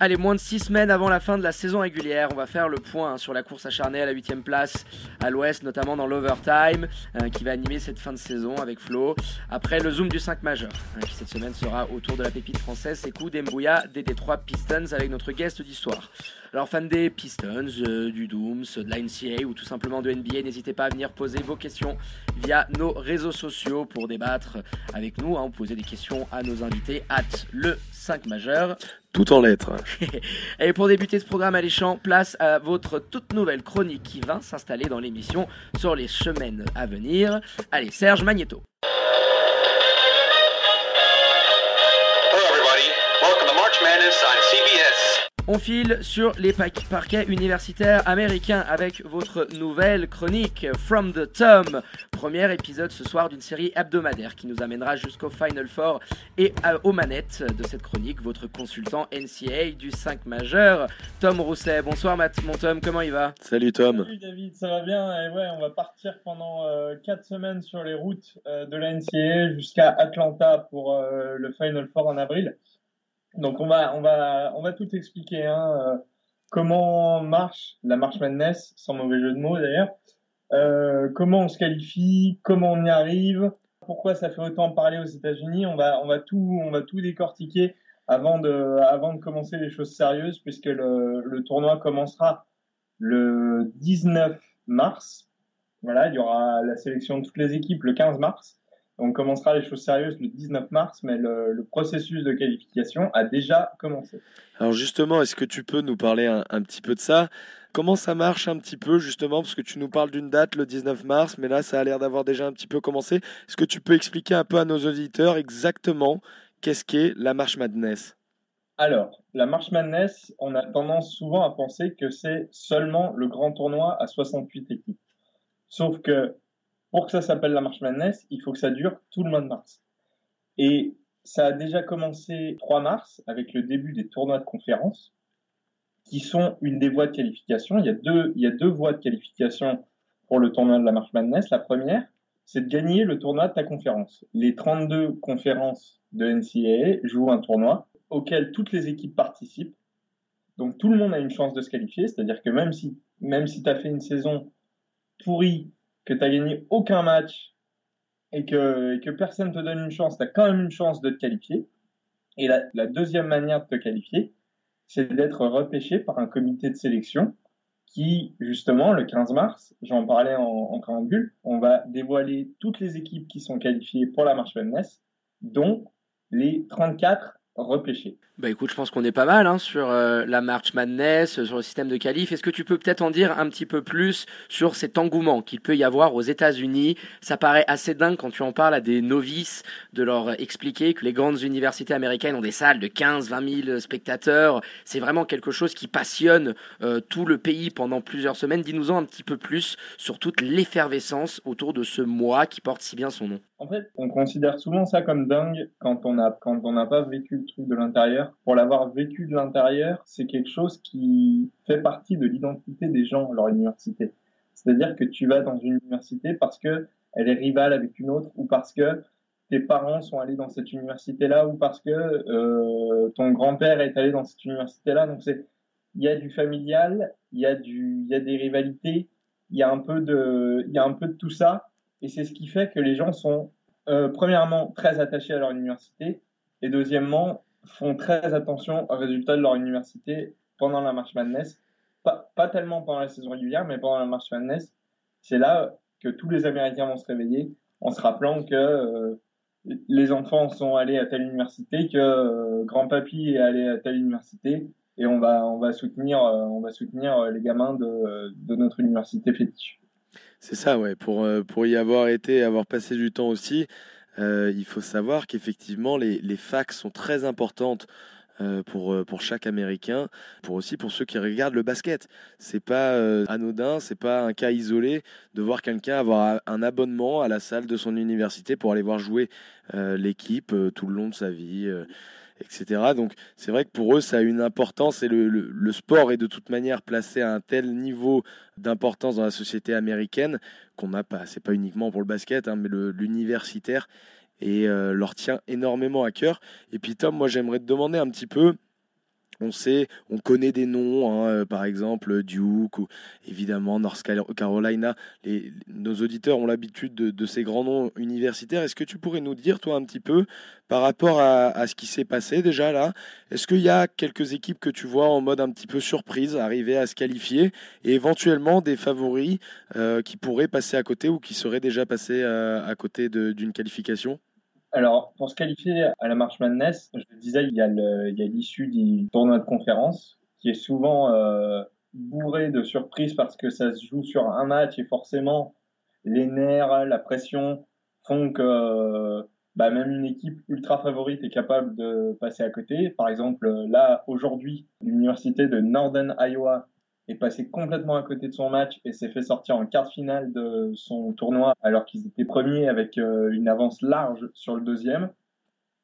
Allez, moins de 6 semaines avant la fin de la saison régulière, on va faire le point sur la course acharnée à la 8 place à l'ouest, notamment dans l'overtime, euh, qui va animer cette fin de saison avec Flo. Après le zoom du 5 majeur, hein, qui cette semaine sera autour de la pépite française, coup d'Embouya des Détroit Pistons avec notre guest d'histoire. Alors fans des Pistons, euh, du Dooms, de la NCA ou tout simplement de NBA, n'hésitez pas à venir poser vos questions via nos réseaux sociaux pour débattre avec nous. Hein, poser des questions à nos invités at le 5 majeur. Tout en lettres. Et pour débuter ce programme alléchant, place à votre toute nouvelle chronique qui va s'installer dans l'émission sur les semaines à venir. Allez, Serge Magneto. Hello, everybody. Welcome to March Madness. On file sur les parquets universitaires américains avec votre nouvelle chronique From the Tom. Premier épisode ce soir d'une série hebdomadaire qui nous amènera jusqu'au Final Four et aux manettes de cette chronique, votre consultant NCA du 5 majeur, Tom Rousset. Bonsoir Matt, mon Tom, comment il va? Salut Tom. Salut David, ça va bien? Et ouais, on va partir pendant 4 euh, semaines sur les routes euh, de la NCA jusqu'à Atlanta pour euh, le Final Four en avril. Donc on va, on va, on va tout expliquer. Hein, euh, comment marche la marche Madness, sans mauvais jeu de mots d'ailleurs. Euh, comment on se qualifie, comment on y arrive, pourquoi ça fait autant parler aux États-Unis. On va, on va tout, on va tout décortiquer avant de, avant de commencer les choses sérieuses, puisque le, le tournoi commencera le 19 mars. Voilà, il y aura la sélection de toutes les équipes le 15 mars. On commencera les choses sérieuses le 19 mars, mais le, processus de qualification a déjà commencé. Alors justement, est-ce que tu peux nous parler un, petit peu de ça? Comment ça marche un petit peu justement? Parce que tu nous parles d'une date le 19 mars, mais là ça a l'air d'avoir déjà un petit peu commencé. Est-ce que tu peux expliquer un peu à nos auditeurs exactement qu'est-ce qu'est la marche Madness? Alors, la Marche Madness, on a tendance souvent à penser que c'est seulement le grand tournoi à 68 équipes. Sauf que pour que ça s'appelle la marche Madness, il faut que ça dure tout le mois de mars. Et ça a déjà commencé 3 mars avec le début des tournois de conférence, qui sont une des voies de qualification. Il y a deux, voies de qualification pour le tournoi de la marche Madness. La première, c'est de gagner le tournoi de ta conférence. Les 32 conférences de NCAA jouent un tournoi auquel toutes les équipes participent. Donc tout le monde a une chance de se qualifier, c'est-à-dire que même si, même si tu as fait une saison pourrie que tu n'as gagné aucun match et que, personne te donne une chance, tu as quand même une chance de te qualifier. Et la, deuxième manière de te qualifier, c'est d'être repêché par un comité de sélection qui, justement, le 15 mars, j'en parlais en, en préambule, on va dévoiler toutes les équipes qui sont qualifiées pour la marche Madness, dont les 34 repêchés. Bah écoute, je pense qu'on est pas mal hein, sur euh, la March Madness, sur le système de qualif. Est-ce que tu peux peut-être en dire un petit peu plus sur cet engouement qu'il peut y avoir aux États-Unis? Ça paraît assez dingue quand tu en parles à des novices, de leur expliquer que les grandes universités américaines ont des salles de 15, 20 000 spectateurs. C'est vraiment quelque chose qui passionne euh, tout le pays pendant plusieurs semaines. Dis-nous-en un petit peu plus sur toute l'effervescence autour de ce mois qui porte si bien son nom. En fait, on considère souvent ça comme dingue quand on a quand on n'a pas vécu le truc de l'intérieur. Pour l'avoir vécu de l'intérieur, c'est quelque chose qui fait partie de l'identité des gens leur université. C'est-à-dire que tu vas dans une université parce que elle est rivale avec une autre ou parce que tes parents sont allés dans cette université-là ou parce que euh, ton grand-père est allé dans cette université-là. Donc c'est il y a du familial, il y a du il y a des rivalités, il y a un peu de il y a un peu de tout ça et c'est ce qui fait que les gens sont, euh, premièrement, très attachés à leur université, et deuxièmement, font très attention aux résultats de leur université pendant la marche Madness. Pas, pas tellement pendant la saison régulière, mais pendant la marche Madness. C'est là que tous les Américains vont se réveiller en se rappelant que euh, les enfants sont allés à telle université, que euh, grand-papy est allé à telle université, et on va, on va soutenir, on va soutenir les gamins de, de notre université fétiche. C'est ça, ouais. Pour, euh, pour y avoir été, avoir passé du temps aussi, euh, il faut savoir qu'effectivement, les, les facs sont très importantes euh, pour, pour chaque Américain, pour aussi pour ceux qui regardent le basket. C'est pas euh, anodin, c'est pas un cas isolé de voir quelqu'un avoir un abonnement à la salle de son université pour aller voir jouer l'équipe tout le long de sa vie. Etc. Donc c'est vrai que pour eux ça a une importance et le, sport est de toute manière placé à un tel niveau d'importance dans la société américaine qu'on n'a pas. C'est pas uniquement pour le basket, hein, mais l'universitaire et euh, leur tient énormément à cœur. Et puis Tom, moi j'aimerais te demander un petit peu. On sait, on connaît des noms, hein, euh, par exemple Duke ou évidemment North Car- Carolina. Nos auditeurs ont l'habitude de, ces grands noms universitaires. Est-ce que tu pourrais nous dire, toi, un petit peu, par rapport à, ce qui s'est passé déjà là, est-ce qu'il y a quelques équipes que tu vois en mode un petit peu surprise arriver à se qualifier et éventuellement des favoris euh, qui pourraient passer à côté ou qui seraient déjà passés euh, à côté d'une qualification? Alors, pour se qualifier à la March Madness, je le disais, il y a l'issue du tournoi de conférence qui est souvent euh, bourré de surprises parce que ça se joue sur un match et forcément les nerfs, la pression font que bah, même une équipe ultra favorite est capable de passer à côté. Par exemple, là, aujourd'hui, l'université de Northern Iowa est passée complètement à côté de son match et s'est fait sortir en quart de finale de son tournoi alors qu'ils étaient premiers avec euh, une avance large sur le deuxième.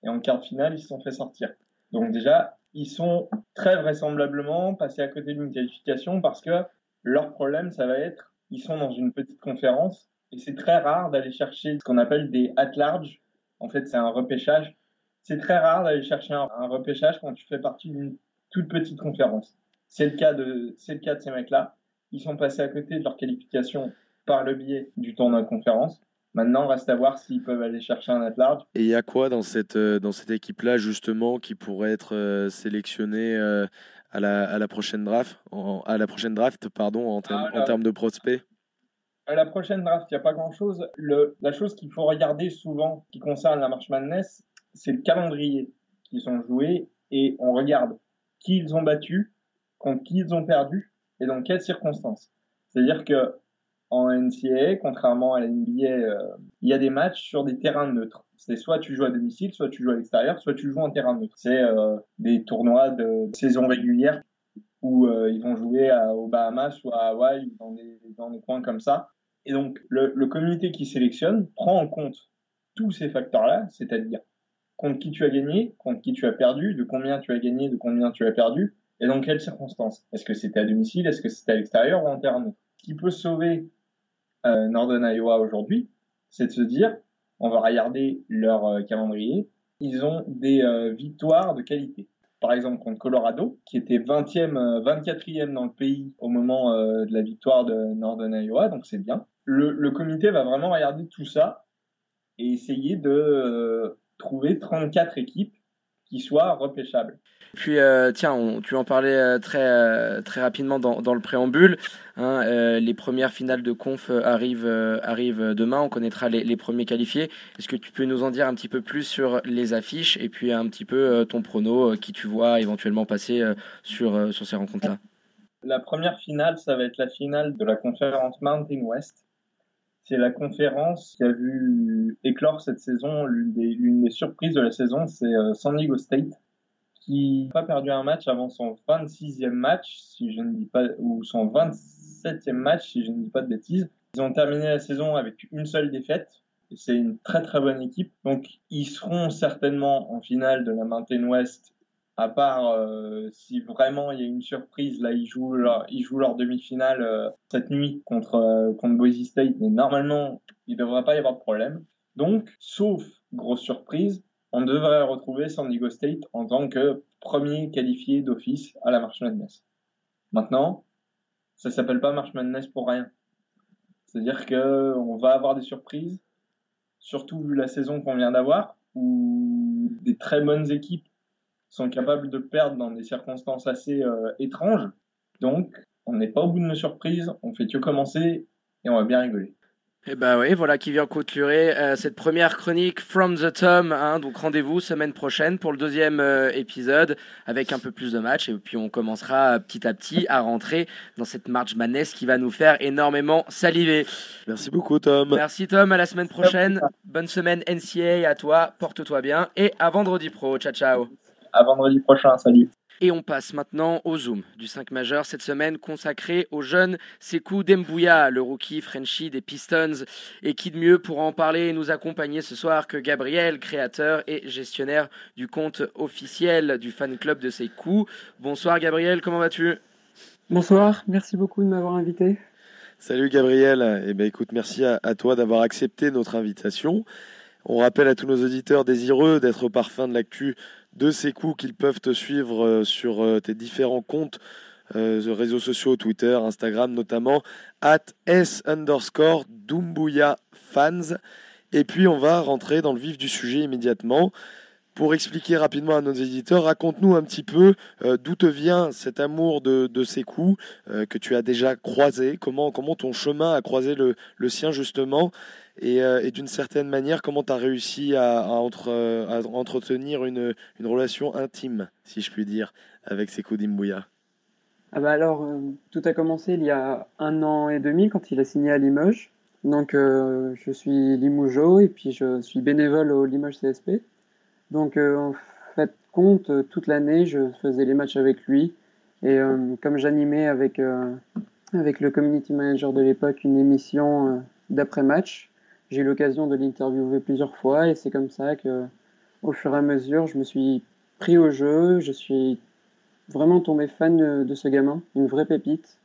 Et en quart de finale, ils se sont fait sortir. Donc déjà, ils sont très vraisemblablement passés à côté d'une qualification parce que leur problème, ça va être, ils sont dans une petite conférence et c'est très rare d'aller chercher ce qu'on appelle des at-large. En fait, c'est un repêchage. C'est très rare d'aller chercher un, un repêchage quand tu fais partie d'une toute petite conférence. C'est le cas de, c'est le cas de ces mecs-là. Ils sont passés à côté de leur qualification par le biais du tournoi de conférence. Maintenant, reste à voir s'ils peuvent aller chercher un at-large. Et il y a quoi dans cette, euh, dans cette équipe-là, justement, qui pourrait être euh, sélectionné euh, à, la, à la prochaine draft, en- à la prochaine draft, pardon, en, termes- Ah, en termes de prospects? À la prochaine draft, il n'y a pas grand-chose. La chose qu'il faut regarder souvent qui concerne la March Madness, c'est le calendrier qu'ils ont joué et on regarde qui ils ont battu, contre qui ils ont perdu et dans quelles circonstances. C'est-à-dire que en NCAA, contrairement à la NBA, euh, il y a des matchs sur des terrains neutres. C'est soit tu joues à domicile, soit tu joues à l'extérieur, soit tu joues en terrain neutre. C'est euh, des tournois de saison régulière où euh, ils vont jouer à, aux Bahamas ou à Hawaï dans des, dans des coins comme ça. Et donc, le comité qui sélectionne prend en compte tous ces facteurs-là, c'est-à-dire contre qui tu as gagné, contre qui tu as perdu, de combien tu as gagné, de combien tu as perdu, et dans quelles circonstances? Est-ce que c'était à domicile, est-ce que c'était à l'extérieur ou en Ce qui peut sauver euh, Northern Iowa aujourd'hui, c'est de se dire, on va regarder leur euh, calendrier, ils ont des euh, victoires de qualité. Par exemple, contre Colorado, qui était 20e, euh, 24e dans le pays au moment euh, de la victoire de Northern Iowa, donc c'est bien. Le, comité va vraiment regarder tout ça et essayer de euh, trouver 34 équipes qui soient repêchables. Puis euh, tiens, on- tu en parlais euh, très, euh, très rapidement dans, dans le préambule. hein, les premières finales de conf arrivent, arrivent demain. On connaîtra les, les premiers qualifiés. Est-ce que tu peux nous en dire un petit peu plus sur les affiches et puis un petit peu ton prono qui tu vois éventuellement passer sur, sur ces rencontres-là? La première finale, ça va être la finale de la conférence Mountain West. C'est la conférence qui a vu éclore cette saison. L'une des, surprises de la saison, c'est euh, San Diego State, qui n'a pas perdu un match avant son 26e match, si je ne dis pas, ou son 27e match, si je ne dis pas de bêtises. Ils ont terminé la saison avec une seule défaite. C'est une très très bonne équipe. Donc ils seront certainement en finale de la Mountain West à part euh, si vraiment il y a une surprise, là ils jouent leur, ils leur demi-finale euh, cette nuit contre euh, contre Boise State, mais normalement il devrait pas y avoir de problème. Donc, sauf grosse surprise, on devrait retrouver San Diego State en tant que premier qualifié d'office à la March Madness. Maintenant, ça s'appelle pas March Madness pour rien. C'est-à-dire que on va avoir des surprises, surtout vu la saison qu'on vient d'avoir, où des très bonnes équipes sont capables de perdre dans des circonstances assez euh, étranges. Donc, on n'est pas au bout de nos surprises, on fait que commencer et on va bien rigoler. Et bah oui, voilà qui vient clôturer euh, cette première chronique From the Tom. hein. donc rendez-vous semaine prochaine pour le deuxième euh, épisode avec un peu plus de matchs et puis on commencera euh, petit à petit à rentrer dans cette March Madness qui va nous faire énormément saliver. Merci beaucoup, Tom. Merci Tom, à la semaine prochaine. Bonne semaine NCA à toi, porte-toi bien et à vendredi pro. Ciao ciao. À vendredi prochain. Salut. Et on passe maintenant au Zoom du 5 majeur cette semaine consacré au jeune Sekou Dembouya, le rookie Frenchie des Pistons. Et qui de mieux pour en parler et nous accompagner ce soir que Gabriel, créateur et gestionnaire du compte officiel du fan club de Sekou. Bonsoir Gabriel, comment vas-tu? Bonsoir, merci beaucoup de m'avoir invité. Salut Gabriel, eh ben, écoute, merci à, à toi d'avoir accepté notre invitation. On rappelle à tous nos auditeurs désireux d'être au parfum de l'actu de ces coups qu'ils peuvent te suivre euh, sur euh, tes différents comptes euh, réseaux sociaux, Twitter, Instagram notamment, at S underscore Dumbuya fans. Et puis on va rentrer dans le vif du sujet immédiatement. Pour expliquer rapidement à nos éditeurs, raconte-nous un petit peu d'où te vient cet amour de, de ces coups que tu as déjà croisé, comment, comment ton chemin a croisé le, le sien justement, et, euh, et d'une certaine manière, comment tu as réussi à, à, entretenir une, relation intime, si je puis dire, avec ces coups d'Imbouya ah bah alors, euh, tout a commencé il y a un an et demi quand il a signé à Limoges. Donc, euh, je suis Limougeau et puis je suis bénévole au Limoges CSP. Donc, euh, en fait, compte, toute l'année, je faisais les matchs avec lui. Et comme j'animais avec le community manager de l'époque une émission d'après-match, j'ai eu l'occasion de l'interviewer plusieurs fois et c'est comme ça que, au fur et à mesure, je me suis pris au jeu, je suis vraiment tombé fan de, ce gamin, une vraie pépite.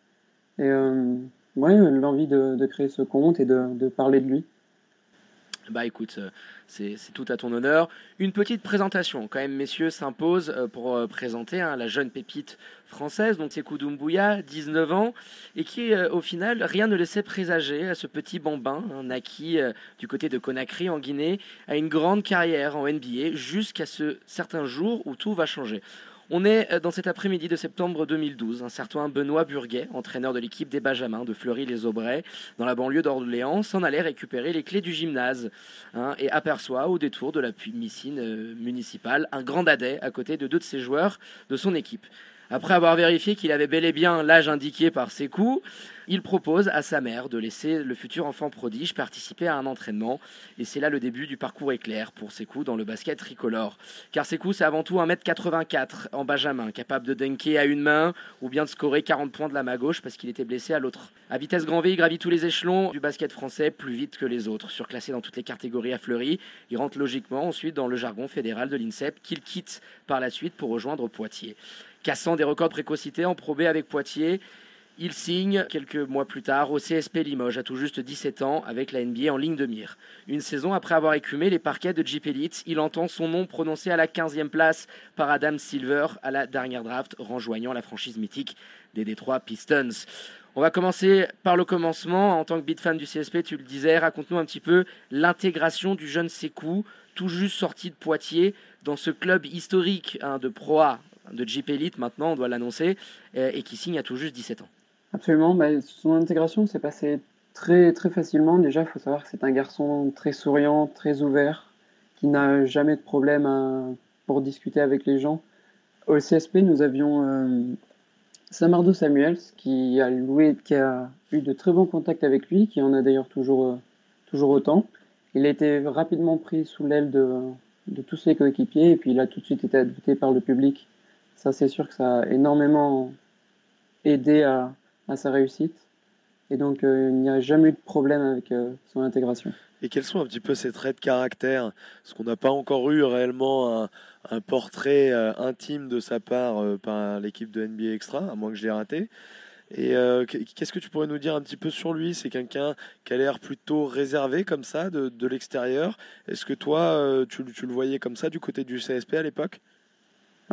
Et euh, ouais, l'envie de, créer ce compte et de parler de lui. Bah écoute, c'est tout à ton honneur. Une petite présentation, quand même, messieurs, s'impose pour présenter hein, la jeune pépite française, donc c'est Doumbouya, 19 ans, et qui, au final, rien ne laissait présager à ce petit bambin, hein, du côté de Conakry, en Guinée, à une grande carrière en NBA, jusqu'à ce certain jour où tout va changer. On est dans cet après-midi de septembre 2012. Un certain Benoît Burguet, entraîneur de l'équipe des Benjamins de Fleury-les-Aubrais, dans la banlieue d'Orléans, s'en allait récupérer les clés du gymnase hein, et aperçoit au détour de la piscine euh, municipale un grand dadais à côté de deux de ses joueurs de son équipe. Après avoir vérifié qu'il avait bel et bien l'âge indiqué par ses coups, il propose à sa mère de laisser le futur enfant prodige participer à un entraînement. Et c'est là le début du parcours éclair pour Sekou dans le basket tricolore. Car Sekou, c'est avant tout 1m84 en benjamin, capable de dunker à une main ou bien de scorer 40 points de la main gauche parce qu'il était blessé à l'autre. À vitesse grand V, il gravit tous les échelons du basket français plus vite que les autres. Surclassé dans toutes les catégories à Fleury, il rentre logiquement ensuite dans le jargon fédéral de l'INSEP qu'il quitte par la suite pour rejoindre Poitiers cassant des records de précocité en probé avec Poitiers. Il signe quelques mois plus tard au CSP Limoges à tout juste 17 ans avec la NBA en ligne de mire. Une saison après avoir écumé les parquets de Jeep Elite, il entend son nom prononcé à la 15e place par Adam Silver à la dernière draft, renjoignant la franchise mythique des Detroit Pistons. On va commencer par le commencement. En tant que beat fan du CSP, tu le disais, raconte-nous un petit peu l'intégration du jeune Sekou, tout juste sorti de Poitiers, dans ce club historique hein, de Pro A, de Jeep Elite maintenant, on doit l'annoncer, et qui signe à tout juste 17 ans. Absolument, bah, son intégration s'est passée très, très facilement. Déjà, il faut savoir que c'est un garçon très souriant, très ouvert, qui n'a jamais de problème pour discuter avec les gens. Au CSP, nous avions euh, Samardo Samuels, qui a, loué, qui a eu de très bons contacts avec lui, qui en a d'ailleurs toujours, euh, toujours autant. Il a été rapidement pris sous l'aile de, de tous ses coéquipiers, et puis il a tout de suite été adopté par le public. Ça, c'est sûr que ça a énormément aidé à, sa réussite. Et donc, euh, il n'y a jamais eu de problème avec euh, son intégration. Et quels sont un petit peu ses traits de caractère? Parce qu'on n'a pas encore eu réellement un, portrait euh, intime de sa part par l'équipe de NBA Extra, à moins que je l'ai raté? Et qu'est-ce que tu pourrais nous dire un petit peu sur lui? C'est quelqu'un qui a l'air plutôt réservé comme ça de, l'extérieur. Est-ce que toi, tu, le voyais comme ça du côté du CSP à l'époque?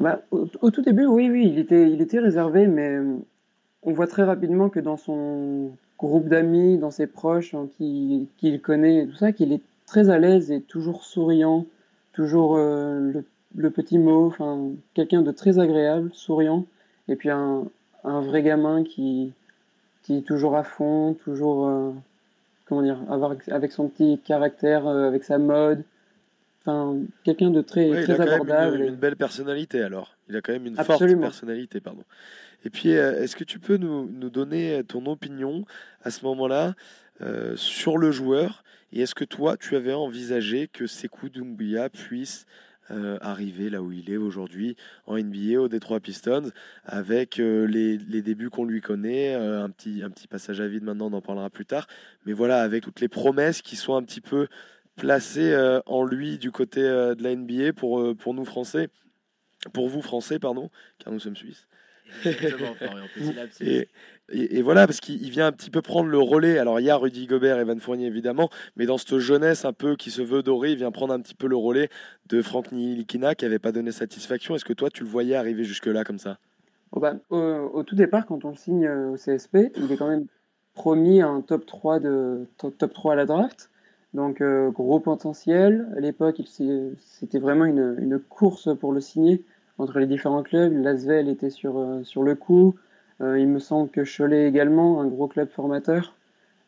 Bah, au, tout début, oui, oui, il était, réservé, mais on voit très rapidement que dans son groupe d'amis, dans ses proches, hein, qu'il qui connaît, tout ça, qu'il est très à l'aise et toujours souriant, toujours euh, le, petit mot, enfin quelqu'un de très agréable, souriant, et puis un, vrai gamin qui, est toujours à fond, toujours euh, comment dire, avec son petit caractère, euh, avec sa mode. Enfin, quelqu'un de très, très il a abordable. Quand même une, une, belle personnalité alors. Il a quand même une Absolument. forte personnalité, pardon. Et puis, euh, est-ce que tu peux nous, nous, donner ton opinion à ce moment-là euh, sur le joueur? Et est-ce que toi, tu avais envisagé que Sekou Doumbouya puisse euh, arriver là où il est aujourd'hui en NBA au Detroit Pistons avec euh, les, les débuts qu'on lui connaît, euh, un, petit, un petit passage à vide maintenant, on en parlera plus tard, mais voilà, avec toutes les promesses qui sont un petit peu placées euh, en lui du côté euh, de la NBA pour, euh, pour nous Français, pour vous Français, pardon, car nous sommes Suisses. Et, et, et voilà, parce qu'il il vient un petit peu prendre le relais. Alors, il y a Rudy Gobert et Van Fournier, évidemment, mais dans cette jeunesse un peu qui se veut dorée, il vient prendre un petit peu le relais de Franck Nilikina qui n'avait pas donné satisfaction. Est-ce que toi, tu le voyais arriver jusque-là comme ça? Oh bah, au, au tout départ, quand on le signe au CSP, il est quand même promis un top 3, de, top, top 3 à la draft. Donc, euh, gros potentiel. À l'époque, c'était vraiment une, course pour le signer entre les différents clubs. L'Asvel était sur, euh, sur le coup. Euh, il me semble que Cholet également, un gros club formateur.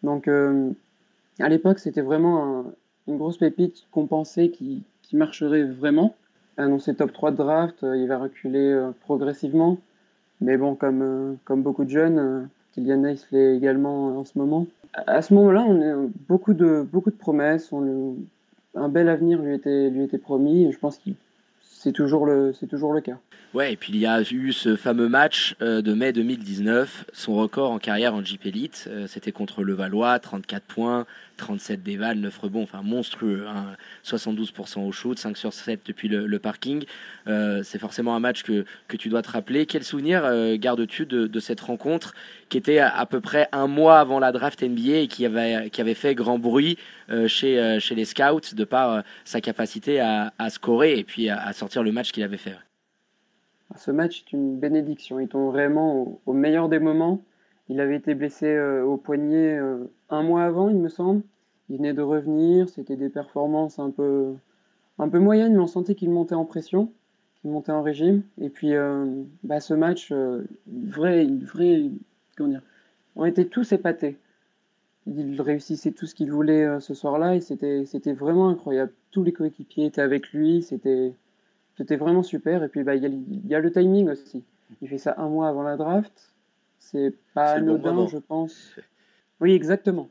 Donc, à l'époque, c'était vraiment un- une grosse pépite qu'on pensait qui, marcherait vraiment. Annoncé top 3 de draft, il va reculer progressivement. Mais bon, comme, comme beaucoup de jeunes, Kylian Hayes l'est également en ce moment. À ce moment-là, on a beaucoup de, beaucoup de promesses. On un bel avenir lui était, lui était promis et je pense que c'est toujours, c'est toujours le cas. Ouais, et puis il y a eu ce fameux match euh, de mai 2019, son record en carrière en Jeep Elite, euh, c'était contre le Valois, 34 points, 37 dévals, 9 rebonds, enfin monstrueux, hein, 72% au shoot, 5 sur 7 depuis le, parking. Euh, c'est forcément un match que, que tu dois te rappeler. Quel souvenir gardes-tu de, cette rencontre qui était à, peu près un mois avant la draft NBA et qui avait, qui avait fait grand bruit chez, chez les scouts de par sa capacité à, scorer et puis à sortir le match qu'il avait fait Ce match est une bénédiction. Il tombe vraiment au, meilleur des moments. Il avait été blessé euh, au poignet euh, un mois avant, il me semble. Il venait de revenir. C'était des performances un peu, un peu moyennes, mais on sentait qu'il montait en pression, qu'il montait en régime. Et puis, euh, bah, ce match, une vraie, comment dire, on était tous épatés. Il réussissait tout ce qu'il voulait ce soir-là et c'était vraiment incroyable. Tous les coéquipiers étaient avec lui. C'était, c'était vraiment super. Et puis, bah, il y, a le- il y a le timing aussi. Il fait ça un mois avant la draft. C'est pas bon anodin, je pense. Oui, exactement.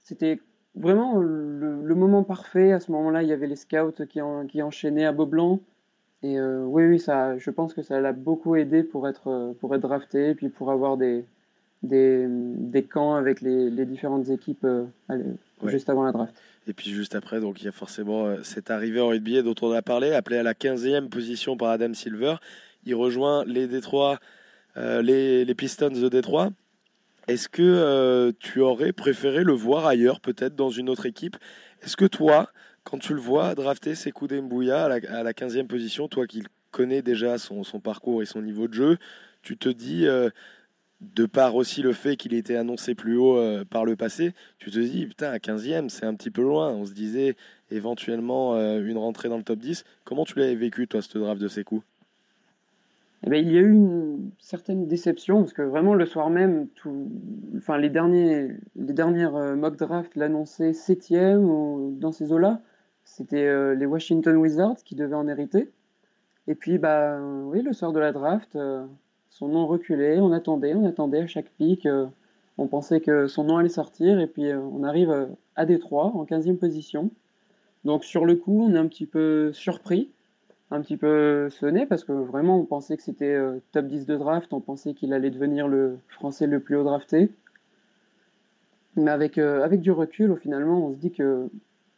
C'était vraiment le, le moment parfait. À ce moment-là, il y avait les scouts qui, en- qui enchaînaient à Beaublanc. Et euh, oui, oui, ça, je pense que ça l'a beaucoup aidé pour être, pour être drafté et puis pour avoir des, des, des camps avec les, les différentes équipes euh, Ouais. juste avant la draft. Et puis juste après, donc il y a forcément euh, cette arrivée en NBA dont on a parlé, appelé à la 15e position par Adam Silver. Il rejoint les Détroits, euh, les, les Pistons de Détroit. Est-ce que euh, tu aurais préféré le voir ailleurs, peut-être dans une autre équipe? Est-ce que toi, quand tu le vois drafter Sekou Mbouya à la, à la 15e position, toi qui connais déjà son, son parcours et son niveau de jeu, tu te dis, euh, de par aussi le fait qu'il était annoncé plus haut euh, par le passé, tu te dis, putain, à 15e, c'est un petit peu loin. On se disait éventuellement euh, une rentrée dans le top 10. Comment tu l'avais vécu, toi, ce draft de Sekou? Eh ben, il y a eu une certaine déception parce que vraiment le soir même, tout, enfin les derniers, les dernières euh, mock drafts l'annonçaient septième ou dans ces eaux-là. C'était les Washington Wizards qui devaient en hériter. Et puis bah oui, le soir de la draft, son nom reculait. On attendait, on attendait à chaque pic. euh, on pensait que son nom allait sortir et puis euh, on arrive euh, à Détroit en 15e position. Donc sur le coup, on est un petit peu surpris un petit peu sonné parce que vraiment on pensait que c'était top 10 de draft, on pensait qu'il allait devenir le français le plus haut drafté. Mais avec, avec du recul, finalement, on se dit que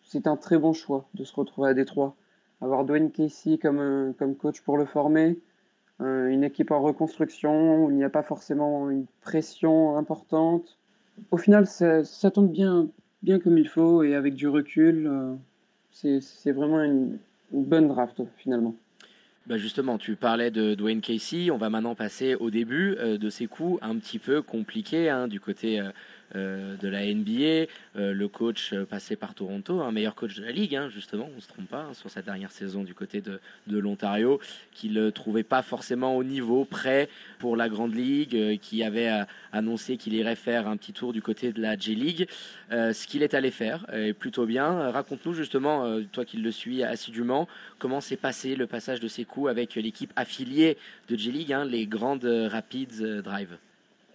c'est un très bon choix de se retrouver à Détroit. Avoir Dwayne Casey comme, comme coach pour le former, une équipe en reconstruction où il n'y a pas forcément une pression importante. Au final, ça, tombe bien, bien comme il faut et avec du recul, euh, c'est vraiment une, bonne draft finalement. Bah justement, tu parlais de Dwayne Casey. On va maintenant passer au début euh, de ces coups un petit peu compliqués hein, du côté euh, euh, de la NBA. Euh, le coach euh, passé par Toronto, un meilleur coach de la ligue, hein, justement, on se trompe pas, hein, sur sa dernière saison du côté de, de l'Ontario, qu'il ne trouvait pas forcément au niveau prêt pour la Grande Ligue, euh, qui avait euh, annoncé qu'il irait faire un petit tour du côté de la J-League. Euh, ce qu'il est allé faire est plutôt bien. Raconte-nous justement, euh, toi qui le suis assidûment, comment s'est passé le passage de ses coups avec l'équipe affiliée de J-League, hein, les Grandes Rapids euh, Drive?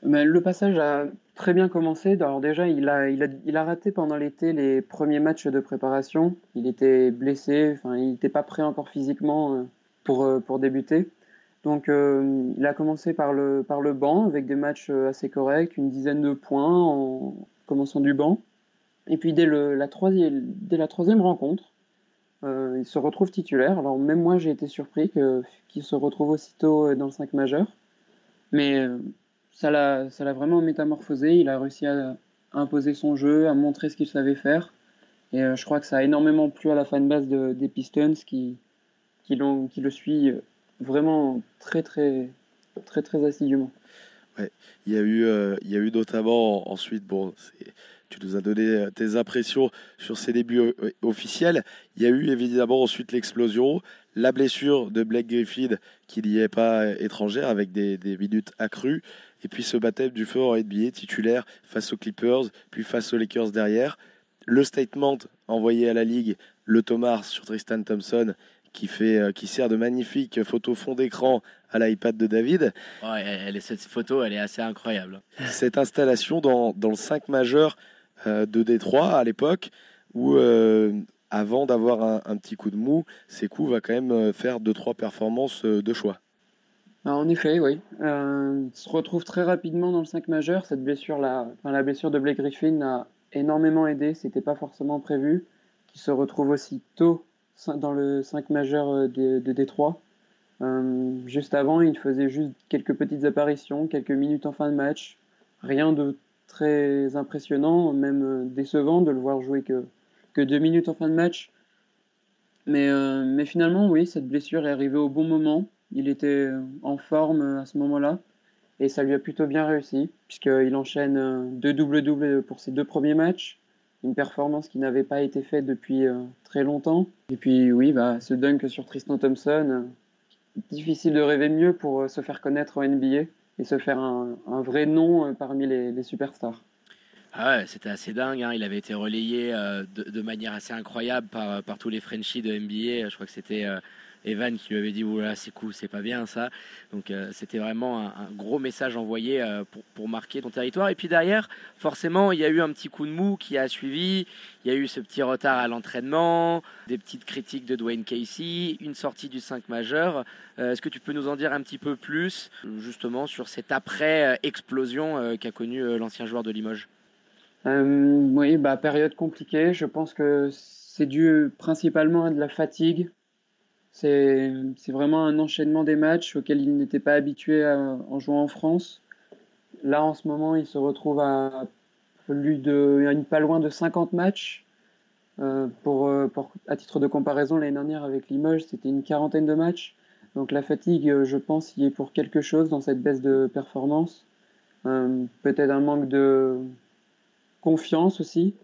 Le passage a très bien commencé. Alors déjà, il a, raté pendant l'été les premiers matchs de préparation. Il était blessé, enfin, il n'était pas prêt encore physiquement euh, pour, euh, pour débuter. Donc euh, il a commencé par le, banc avec des matchs assez corrects, une dizaine de points en commençant du banc. Et puis dès, la, troisième, rencontre, il se retrouve titulaire. Alors même moi j'ai été surpris qu'il se retrouve aussitôt dans le 5 majeur. Mais ça l'a vraiment métamorphosé. Il a réussi à, imposer son jeu, à montrer ce qu'il savait faire. Et euh, je crois que ça a énormément plu à la fanbase de, des Pistons qui, le suit vraiment très, très, très, très assidûment. Ouais. Il y a eu, euh, notamment ensuite, bon, tu nous as donné euh, tes impressions sur ses débuts officiels. Il y a eu évidemment ensuite l'explosion, la blessure de Blake Griffin qui n'y est pas étrangère avec des, des minutes accrues. Et puis ce baptême du feu en NBA titulaire face aux Clippers, puis face aux Lakers derrière. Le statement envoyé à la Ligue, le Thomas sur Tristan Thompson, qui, fait, euh, qui sert de magnifique photo fond d'écran à l'iPad de David. elle, cette photo, elle est assez incroyable. Cette installation dans, dans le 5 majeur euh, de Détroit à l'époque, où euh, avant d'avoir un, petit coup de mou, Sekou va quand même faire 2-3 performances de choix. Ah, en effet, oui. Euh, se retrouve très rapidement dans le 5 majeur. Cette blessure, la, blessure de Blake Griffin a énormément aidé. C'était pas forcément prévu. Qui se retrouve aussi tôt dans le 5 majeur euh, de, de Détroit. Euh, juste avant, il faisait juste quelques petites apparitions, quelques minutes en fin de match. Rien de très impressionnant, même euh, décevant de le voir jouer que, que deux minutes en fin de match. Mais, euh, mais finalement, oui, cette blessure est arrivée au bon moment. Il était en forme à ce moment-là et ça lui a plutôt bien réussi puisqu'il enchaîne deux doubles-doubles pour ses deux premiers matchs. Une performance qui n'avait pas été faite depuis euh, très longtemps. Et puis oui, bah, ce dunk sur Tristan Thompson, euh, difficile de rêver mieux pour euh, se faire connaître en NBA et se faire un, vrai nom parmi les superstars. Ah c'était assez dingue. Hein. Il avait été relayé euh, de, manière assez incroyable par, par tous les Frenchies de NBA. Je crois que c'était euh, Evan qui lui avait dit Oula, c'est cool, c'est pas bien ça. Donc euh, c'était vraiment un, gros message envoyé euh, pour, pour, marquer ton territoire. Et puis derrière, forcément, il y a eu un petit coup de mou qui a suivi. Il y a eu ce petit retard à l'entraînement, des petites critiques de Dwayne Casey, une sortie du 5 majeur. Euh, est-ce que tu peux nous en dire un petit peu plus, justement, sur cette après-explosion qu'a connue l'ancien joueur de Limoges? Oui, bah, période compliquée. Je pense que c'est dû principalement à de la fatigue c'est vraiment un enchaînement des matchs auxquels il n'était pas habitué à, en jouant en France. Là, en ce moment, il se retrouve à plus de, pas loin de 50 matchs. Euh, euh, pour, à titre de comparaison, l'année dernière avec Limoges, c'était une quarantaine de matchs. Donc la fatigue, euh, je pense, y est pour quelque chose dans cette baisse de performance. Euh, Peut-être un manque de confiance aussi.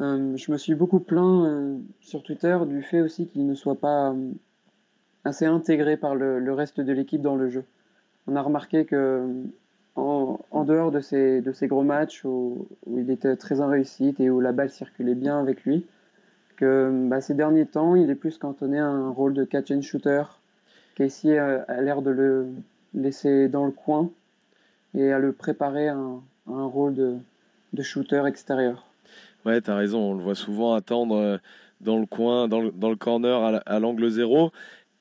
Euh, je me suis beaucoup plaint euh, sur Twitter du fait aussi qu'il ne soit pas assez intégré par le, reste de l'équipe dans le jeu. On a remarqué que en, dehors de ces, gros matchs où, il était très en réussite et où la balle circulait bien avec lui, que bah, ces derniers temps, il est plus cantonné à un rôle de catch and shooter. Casey a, l'air de le laisser dans le coin et à le préparer à un rôle de, de shooter extérieur. Ouais, tu as raison, on le voit souvent attendre euh, dans le coin, dans le, corner à l'angle zéro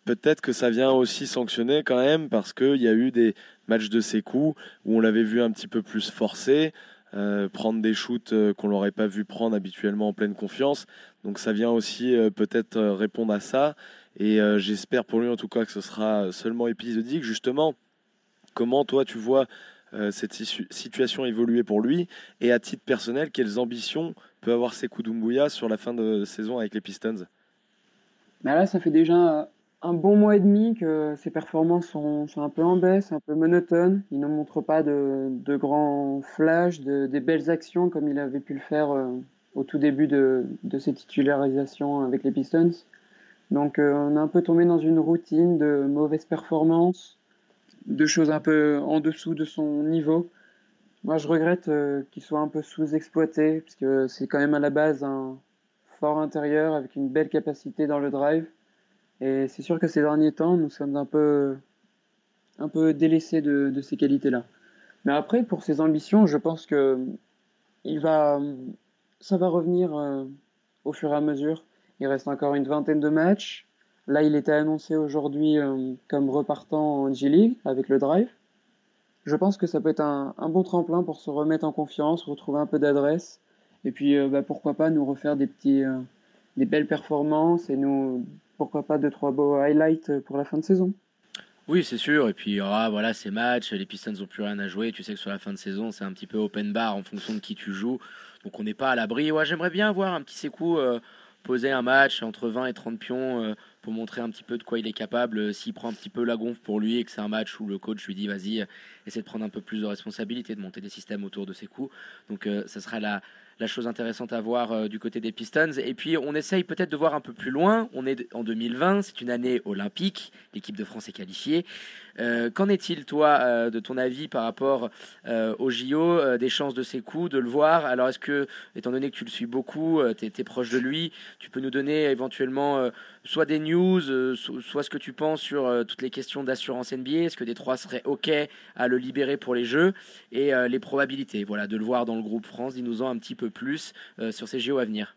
peut-être que ça vient aussi sanctionner quand même parce qu'il y a eu des matchs de ses coups où on l'avait vu un petit peu plus forcé, euh, prendre des shoots euh, qu'on l'aurait pas vu prendre habituellement en pleine confiance. Donc ça vient aussi peut-être répondre à ça. Et j'espère pour lui en tout cas que ce sera seulement épisodique. Justement, comment toi tu vois cette situation évoluer pour lui et à titre personnel, quelles ambitions peut avoir Sekou Doumbouya sur la fin de saison avec les Pistons? Bah Là, ça fait déjà un bon mois et demi que ses performances sont, un peu en baisse, un peu monotones. Il ne montre pas de, grands flashs, de, des belles actions comme il avait pu le faire euh, au tout début de, ses titularisations avec les Pistons. Donc euh, on a un peu tombé dans une routine de mauvaises performances, de choses un peu en dessous de son niveau. Moi je regrette euh, qu'il soit un peu sous-exploité, parce que c'est quand même à la base un fort intérieur avec une belle capacité dans le drive. Et c'est sûr que ces derniers temps, nous sommes un peu, un peu délaissés de, de ces qualités-là. Mais après, pour ses ambitions, je pense que il va, ça va revenir euh, au fur et à mesure. Il reste encore une vingtaine de matchs. Là, il était annoncé aujourd'hui euh, comme repartant en G-League avec le drive. Je pense que ça peut être un, bon tremplin pour se remettre en confiance, retrouver un peu d'adresse. Et puis, euh, bah, pourquoi pas nous refaire des, petits, euh, des belles performances et nous, pourquoi pas deux, trois beaux highlights pour la fin de saison. Oui, c'est sûr. Et puis aura voilà, ces matchs, les Pistons n'ont plus rien à jouer. Tu sais que sur la fin de saison, c'est un petit peu open bar en fonction de qui tu joues. Donc on n'est pas à l'abri. J'aimerais bien voir un petit Sekou euh, poser un match entre 20 et 30 pions pour montrer un petit peu de quoi il est capable. Euh, S'il prend un petit peu la gonfle pour lui et que c'est un match où le coach lui dit vas-y, essaie de prendre un peu plus de responsabilité, de monter des systèmes autour de ses coups. Donc euh, ça sera la, la chose intéressante à voir euh, du côté des Pistons. Et puis on essaye peut-être de voir un peu plus loin. On est en 2020, c'est une année olympique. L'équipe de France est qualifiée. Euh, Qu'en est-il, toi, euh, de ton avis par rapport euh, au JO, euh, des chances de ses coups, de le voir? Alors, est-ce que, étant donné que tu le suis beaucoup, tu es, proche de lui, tu peux nous donner éventuellement euh, soit des news, euh, so- soit ce que tu penses sur euh, toutes les questions d'assurance NBA Est-ce que des trois seraient OK à le libérer pour les Jeux Et euh, les probabilités, voilà, de le voir dans le groupe France. Dis-nous-en un petit peu plus sur ces JO à venir.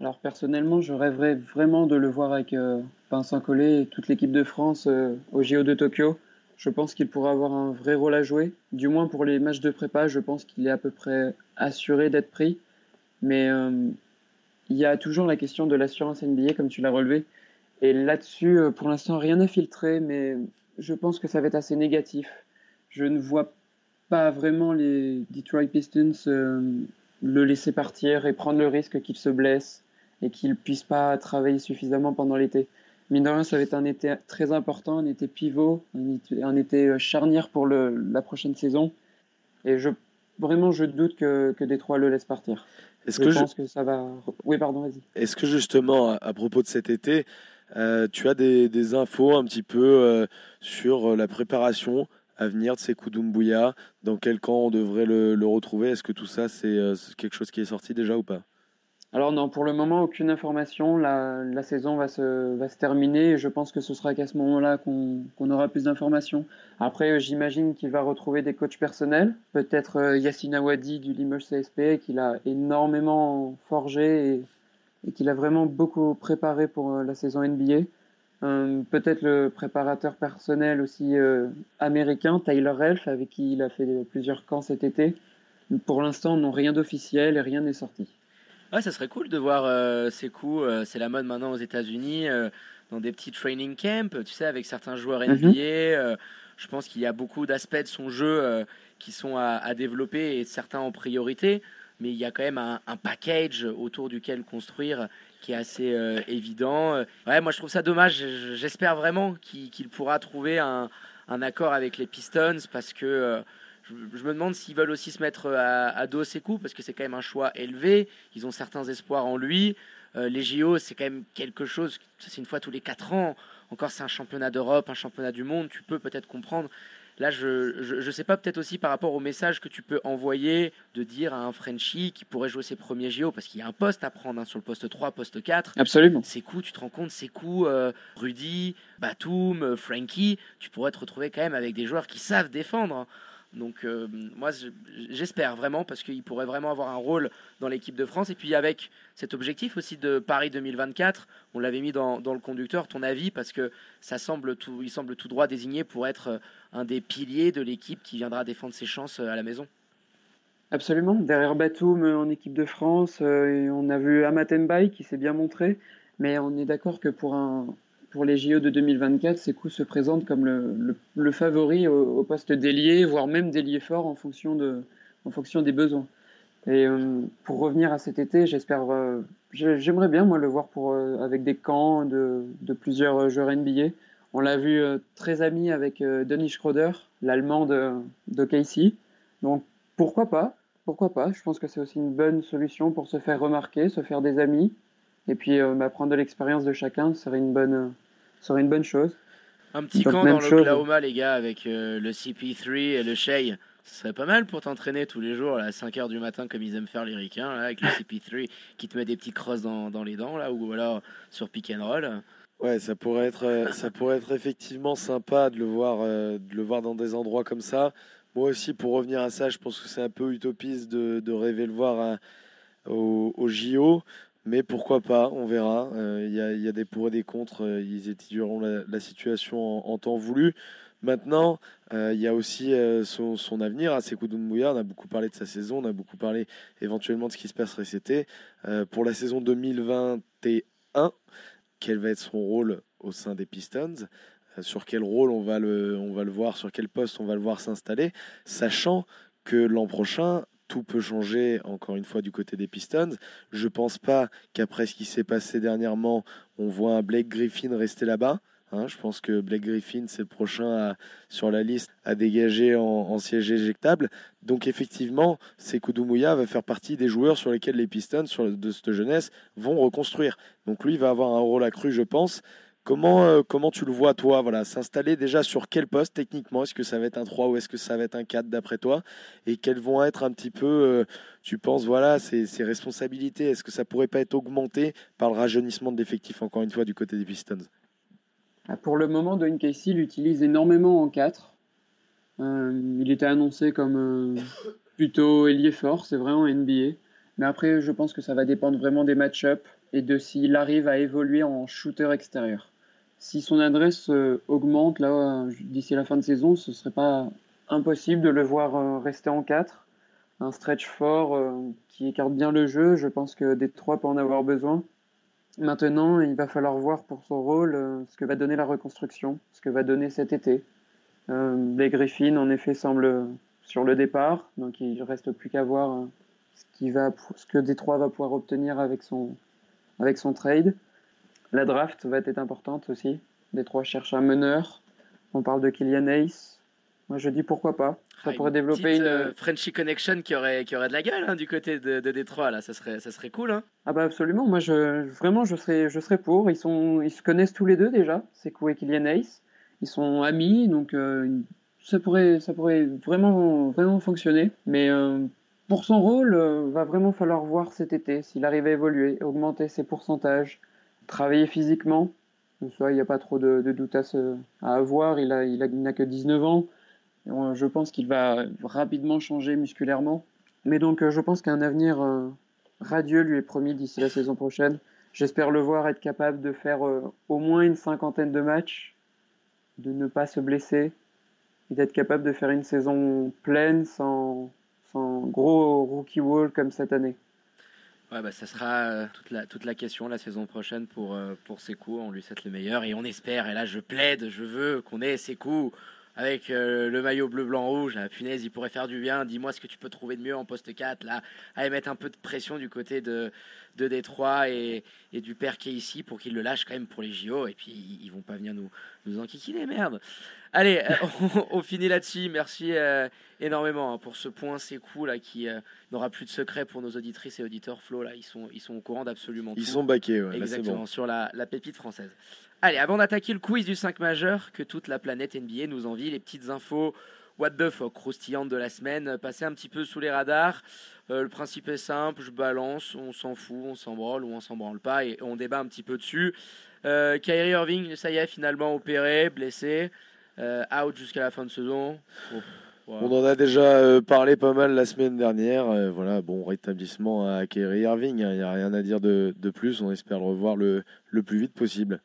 Alors personnellement, je rêverais vraiment de le voir avec Vincent Collet et toute l'équipe de France euh, au JO de Tokyo. Je pense qu'il pourra avoir un vrai rôle à jouer. Du moins pour les matchs de prépa, je pense qu'il est à peu près assuré d'être pris. Mais il y a toujours la question de l'assurance NBA, comme tu l'as relevé. Et là-dessus, euh, pour l'instant, rien n'est filtré, mais je pense que ça va être assez négatif. Je ne vois pas vraiment les Detroit Pistons euh, le laisser partir et prendre le risque qu'il se blesse et qu'il puisse pas travailler suffisamment pendant l'été. Mine de rien, ça va être un été très important, un été pivot, un été, euh, charnière pour la prochaine saison. Et vraiment, je doute que, que Détroit le laisse partir. Est-ce que, ju- pense que ça va. Oui, pardon, vas-y. est-ce que justement, à, à propos de cet été, euh, tu as des, des infos un petit peu euh, sur la préparation à venir de Sekou Doumbouya Dans quel camp on devrait le, le retrouver? Est-ce que tout ça, euh, c'est quelque chose qui est sorti déjà ou pas? Alors non, pour le moment, aucune information. La, la saison va se, va se terminer et je pense que ce sera qu'à ce moment-là qu'on qu'on aura plus d'informations. Après, euh, j'imagine qu'il va retrouver des coachs personnels, peut-être euh, Yassine Awadi du Limoges CSP, qu'il a énormément forgé et, et qu'il a vraiment beaucoup préparé pour euh, la saison NBA. Peut-être le préparateur personnel aussi euh, américain, Tyler Relf, avec qui il a fait plusieurs camps cet été. Pour l'instant, non, rien d'officiel et rien n'est sorti. Ouais, ça serait cool de voir euh, ces coups. euh, c'est la mode maintenant aux États-Unis, euh, dans des petits training camps, tu sais, avec certains joueurs Mhm. NBA. euh, je pense qu'il y a beaucoup d'aspects de son jeu qui sont à, à développer et certains en priorité. Mais il y a quand même un, un package autour duquel construire qui est assez évident. Ouais, moi je trouve ça dommage. J'espère vraiment qu'il pourra trouver un, un accord avec les Pistons parce que je, je me demande s'ils veulent aussi se mettre à, à dos ses coups parce que c'est quand même un choix élevé. Ils ont certains espoirs en lui. Euh, les JO, c'est quand même quelque chose, c'est une fois tous les 4 ans. Encore, c'est un championnat d'Europe, un championnat du monde. Tu peux peut-être comprendre. Là, je, je, je sais pas, peut-être aussi par rapport au message que tu peux envoyer de dire à un Frenchie qui pourrait jouer ses premiers JO parce qu'il y a un poste à prendre hein, sur le poste 3, poste 4. Absolument. C'est coups, tu te rends compte, c'est coups, euh, Rudy, Batum, euh, Frankie, tu pourrais te retrouver quand même avec des joueurs qui savent défendre. hein. Donc euh, moi je- j'espère vraiment parce qu'il pourrait vraiment avoir un rôle dans l'équipe de France et puis avec cet objectif aussi de Paris 2024, on l'avait mis dans, le conducteur, ton avis parce que ça semble tout, il semble tout droit désigné pour être euh, un des piliers de l'équipe qui viendra défendre ses chances euh, à la maison. Absolument. Derrière Batum en équipe de France, on a vu Amatembaï qui s'est bien montré, mais on est d'accord que pour, un, pour les JO de 2024, Sekou se présente comme le, favori au, poste d'ailier, voire même d'ailier fort en fonction, des besoins. Et euh, pour revenir à cet été, euh, j'ai- j'aimerais bien moi le voir euh, avec des camps de, plusieurs joueurs NBA. On l'a vu très ami avec Dennis Schroeder, l'allemand de, de KC. Donc pourquoi pas Pourquoi pas Je pense que c'est aussi une bonne solution pour se faire remarquer, se faire des amis, et puis euh, bah, prendre de l'expérience de chacun serait une bonne, euh, serait une bonne chose. Un petit Donc, camp dans l'Oklahoma les gars avec euh, le CP3 et le Shea. Ce serait pas mal pour t'entraîner tous les jours là, à 5h du matin comme ils aiment faire les ricains là, avec le CP3 qui te met des petits crosses dans, dans les dents là ou alors sur pick and roll. Ouais, ça pourrait être, euh, ça pourrait être effectivement sympa de le voir, euh, de le voir dans des endroits comme ça. Moi aussi, pour revenir à ça, je pense que c'est un peu utopiste de, de rêver le voir à- au, au JO, mais pourquoi pas, on verra. Euh, Il y, a, des pour et des contre. euh, Ils étudieront la, situation en, temps voulu. Maintenant, euh, il y a aussi son, avenir à Sekou Doumbouya. On a beaucoup parlé de sa saison, on a beaucoup parlé éventuellement de ce qui se passerait cet été. Pour la saison 2021, quel va être son rôle au sein des Pistons? Sur quel rôle on va, le, on va le voir, sur quel poste on va le voir s'installer, sachant que l'an prochain, tout peut changer encore une fois du côté des Pistons. Je pense pas qu'après ce qui s'est passé dernièrement, on voit un Blake Griffin rester là-bas. Hein, je pense que Blake Griffin, c'est le prochain sur la liste à dégager en, siège éjectable. Donc effectivement, Sekou va faire partie des joueurs sur lesquels les Pistons de cette jeunesse vont reconstruire. Donc lui va avoir un rôle accru, je pense. Comment, euh, comment tu le vois, toi, voilà, s'installer déjà sur quel poste techniquement? Est-ce que ça va être un 3 ou est-ce que ça va être un 4 d'après toi? Et quelles vont être un petit peu, euh, tu penses, voilà, ses, responsabilités? Est-ce que ça pourrait pas être augmenté par le rajeunissement de l'effectif, encore une fois, du côté des Pistons? Ah, Pour le moment, Dwayne Casey l'utilise énormément en 4. Euh, il était annoncé comme plutôt ailier fort, c'est vrai en NBA. Mais après, je pense que ça va dépendre vraiment des match-ups et de s'il arrive à évoluer en shooter extérieur. Si son adresse euh, augmente là d'ici la fin de saison, ce serait pas impossible de le voir euh, rester en 4. Un stretch fort euh, qui écarte bien le jeu, je pense que Détroit peut en avoir besoin. Maintenant, il va falloir voir pour son rôle ce que va donner la reconstruction, ce que va donner cet été. Euh, Blake Griffin, en effet, semble euh, sur le départ, donc il reste plus qu'à voir ce, qui va, ce que Détroit va pouvoir obtenir avec son trade. La draft va être importante aussi. Détroit cherche un meneur. On parle de Kylian Hayes. Moi, je dis pourquoi pas. Ça Ah, pourrait une développer petite, une. euh, Frenchy Connection qui aurait, qui aurait de la gueule hein, du côté de, de Détroit, là, ça serait, ça serait cool. Hein. Ah bah absolument, moi je vraiment je serais je serais pour. Ils sont ils se connaissent tous les deux déjà, Sekou et Kylian Hayes. Ils sont amis donc euh, ça pourrait ça pourrait vraiment vraiment fonctionner. Mais euh, pour son rôle, euh, va vraiment falloir voir cet été s'il arrive à évoluer, augmenter ses pourcentages, travailler physiquement. Ça, il n'y a pas trop de, de doute à, avoir. Il a il a il n'a que 19 ans. Je pense qu'il va rapidement changer musculairement. Mais donc euh, je pense qu'un avenir euh, radieux lui est promis d'ici la saison prochaine. J'espère le voir être capable de faire euh, au moins une cinquantaine de matchs, de ne pas se blesser et d'être capable de faire une saison pleine sans, sans gros rookie wall comme cette année. Ouais, bah, ça sera euh, toute, la, toute la question la saison prochaine pour, euh, Sekou. On lui souhaite le meilleur et on espère, et là je plaide, je veux qu'on ait Sekou avec euh, le maillot bleu, blanc, rouge. Ah, punaise, il pourrait faire du bien. Dis-moi ce que tu peux trouver de mieux en poste 4, là, à mettre un peu de pression du côté de, de Détroit et, et du père qui est ici pour qu'il le lâche quand même pour les JO. Et puis ils, ils vont pas venir nous, nous enquiquiner, merde. Allez, euh, on, on finit là-dessus. Merci euh, énormément hein, pour ce point Sekou là qui euh, n'aura plus de secret pour nos auditrices et auditeurs. Flo, là, ils sont, ils sont au courant d'absolument Ils tout. sont baqués, ouais, là, c'est Exactement, bon. sur la, la pépite française. Allez, avant d'attaquer le quiz du 5 majeur que toute la planète NBA nous envie, les petites infos what the fuck croustillantes de la semaine, passer un petit peu sous les radars. Euh, le principe est simple, je balance, on s'en fout, on s'en branle ou on s'en branle pas et on débat un petit peu dessus. Euh, Kyrie Irving, ça y est, finalement opéré, blessé, euh, out jusqu'à la fin de saison. On en a déjà euh, parlé pas mal la semaine dernière. voilà, bon rétablissement à Kyrie Irving. Il n'y a rien à dire de, de plus. On espère le revoir le, le plus vite possible.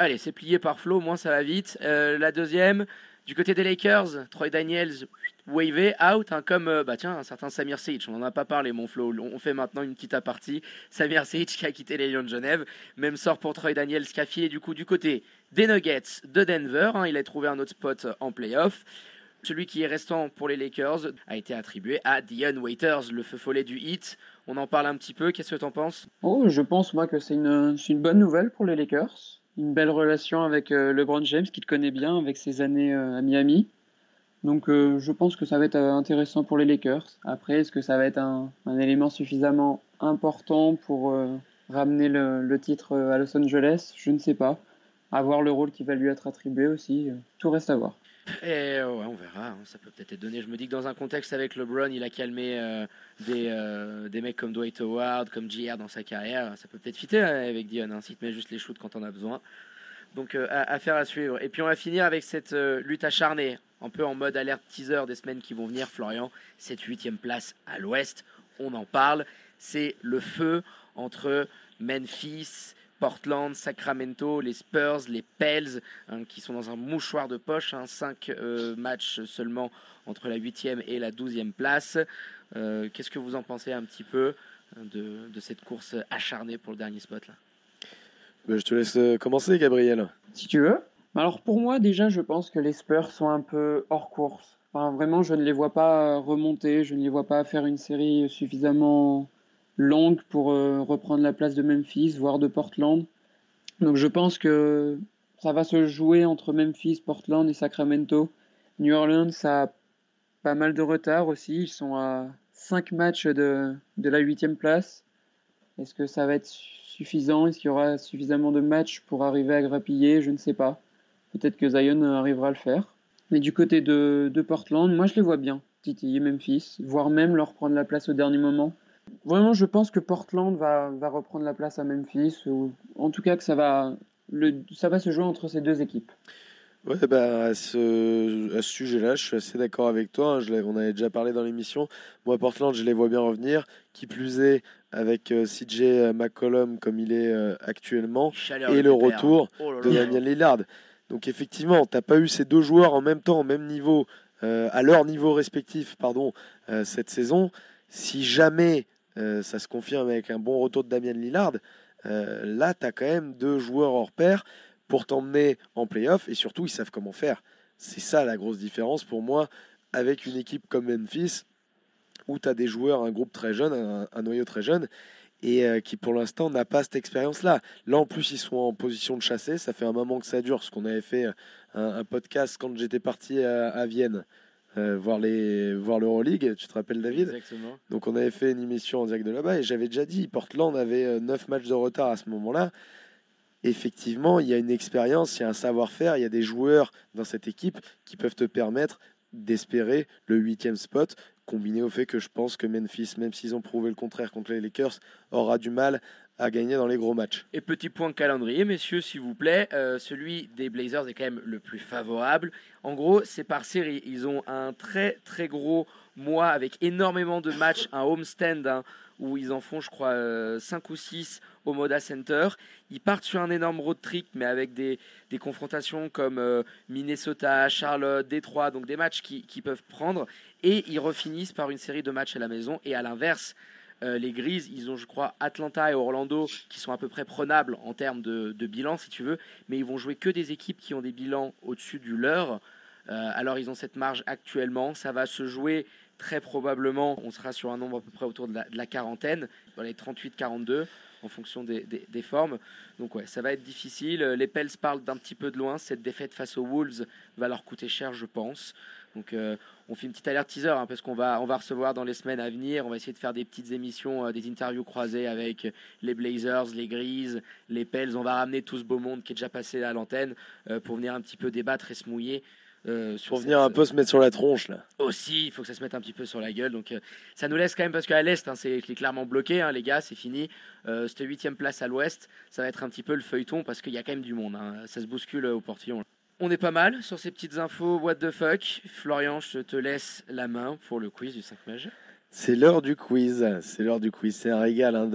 Allez, c'est plié par Flo, moins ça va vite. Euh, la deuxième, du côté des Lakers, Troy Daniels wavé out, hein, comme euh, bah tiens un certain Samir Seic. On n'en a pas parlé, mon Flo. On fait maintenant une petite apartie. Samir Seic qui a quitté les Lions de Genève. Même sort pour Troy Daniels qui a filé du coup du côté des Nuggets de Denver. hein. il a trouvé un autre spot en playoff. Celui qui est restant pour les Lakers a été attribué à Dion Waiters, le feu follet du hit. On en parle un petit peu. Qu'est-ce que t'en penses? Oh, je pense moi que c'est une bonne nouvelle pour les Lakers. Une belle relation avec euh, LeBron James, qui connaît bien avec ses années euh, à Miami. Donc euh, je pense que ça va être intéressant pour les Lakers. Après, est-ce que ça va être un, élément suffisamment important pour ramener le, le titre à Los Angeles? Je ne sais pas. À voir le rôle qui va lui être attribué aussi. Tout reste à voir. Et ouais, on verra, hein, ça peut peut-être être donné. Je me dis que dans un contexte avec LeBron, il a calmé euh, des, euh, des mecs comme Dwight Howard, comme JR dans sa carrière. Ça peut peut-être fitter hein, avec Dion, hein, s'il te met juste les shoots quand on a besoin. Donc euh, affaire à suivre. Et puis on va finir avec cette euh, lutte acharnée, un peu en mode alerte teaser des semaines qui vont venir, Florian. Cette huitième place à l'ouest, on en parle. C'est le feu entre Memphis, Portland, Sacramento, les Spurs, les Pels, hein, qui sont dans un mouchoir de poche. Hein, cinq euh, matchs seulement entre la huitième et la douzième place. Euh, Qu'est-ce que vous en pensez un petit peu hein, de, de cette course acharnée pour le dernier spot là? Bah, je te laisse euh, commencer, Gabriel. Si tu veux. Alors pour moi, déjà, je pense que les Spurs sont un peu hors course. Enfin, vraiment, je ne les vois pas remonter, je ne les vois pas faire une série suffisamment longue pour euh, reprendre la place de Memphis, voire de Portland. Donc je pense que ça va se jouer entre Memphis, Portland et Sacramento. New Orleans a pas mal de retard aussi. Ils sont à 5 matchs de, de la huitième place. Est-ce que ça va être suffisant? Est-ce qu'il y aura suffisamment de matchs pour arriver à grappiller? Je ne sais pas. Peut-être que Zion arrivera à le faire. Mais du côté de, de Portland, moi je les vois bien titiller Memphis, voire même leur prendre la place au dernier moment. Vraiment, je pense que Portland va, va reprendre la place à Memphis, ou en tout cas que ça va, le, ça va se jouer entre ces deux équipes. Ouais, bah, à ce, à ce sujet-là, je suis assez d'accord avec toi. hein. Je on avait déjà parlé dans l'émission. Moi, Portland, je les vois bien revenir. Qui plus est, avec euh, CJ McCollum comme il est euh, actuellement, Chaleur et le pépère. retour Oh là de. Damian Lillard. Donc effectivement, t'as pas eu ces deux joueurs en même temps, au même niveau, euh, à leur niveau respectif, pardon, euh, cette saison. Si jamais euh, ça se confirme avec un bon retour de Damian Lillard, euh, là, tu as quand même deux joueurs hors pair pour t'emmener en playoff et surtout, ils savent comment faire. C'est ça la grosse différence pour moi avec une équipe comme Memphis où tu as des joueurs, un groupe très jeune, un, noyau très jeune et euh, qui pour l'instant n'a pas cette expérience-là. Là, en plus, ils sont en position de chasser. Ça fait un moment que ça dure, parce qu'on avait fait euh, un, podcast quand j'étais parti à Vienne euh, voir les voir l'Euroleague. Tu te rappelles, David? Exactement. donc on avait fait une émission en direct de là-bas et j'avais déjà dit, Portland avait 9 matchs de retard à ce moment-là. Effectivement, il y a une expérience, il y a un savoir-faire, il y a des joueurs dans cette équipe qui peuvent te permettre d'espérer le huitième spot, combiné au fait que je pense que Memphis, même s'ils ont prouvé le contraire contre les Lakers, aura du mal à gagner dans les gros matchs. Et petit point de calendrier, messieurs, s'il vous plaît, euh, celui des Blazers est quand même le plus favorable. En gros, c'est par série. Ils ont un très très gros mois avec énormément de matchs, un homestand hein, où ils en font, je crois, 5 ou 6 au Moda Center. Ils partent sur un énorme road trip, mais avec des, des confrontations comme euh, Minnesota, Charlotte, Détroit, donc des matchs qui, qui peuvent prendre. Et ils refinissent par une série de matchs à la maison. Et à l'inverse, euh, les Grises, ils ont, je crois, Atlanta et Orlando qui sont à peu près prenables en termes de, bilan, si tu veux, mais ils vont jouer que des équipes qui ont des bilans au-dessus du leur. Euh, alors, ils ont cette marge actuellement. Ça va se jouer très probablement. On sera sur un nombre à peu près autour de la, quarantaine, dans les 38-42, en fonction des, des- des formes. Donc, ouais, ça va être difficile. Les Pels parlent d'un petit peu de loin. Cette défaite face aux Wolves va leur coûter cher, je pense. Donc, euh, on fait une petite alerte teaser hein, parce qu'on va, on va recevoir dans les semaines à venir. On va essayer de faire des petites émissions, euh, des interviews croisées avec les Blazers, les Grises, les Pels. On va ramener tout ce beau monde qui est déjà passé à l'antenne euh, pour venir un petit peu débattre et se mouiller. Pour venir un peu se mettre sur la tronche là. aussi, il faut que ça se mette un petit peu sur la gueule. Donc, ça nous laisse quand même, parce qu'à l'Est, hein, c'est clairement bloqué, hein, les gars, c'est fini. Cette huitième place à l'Ouest, ça va être un petit peu le feuilleton, parce qu'il y a quand même du monde. hein. Ça se bouscule au portillon. On est pas mal sur ces petites infos. What the fuck Florian, je te laisse la main pour le quiz du 5 majeur. C'est l'heure du quiz. C'est l'heure du quiz. C'est un régal hein,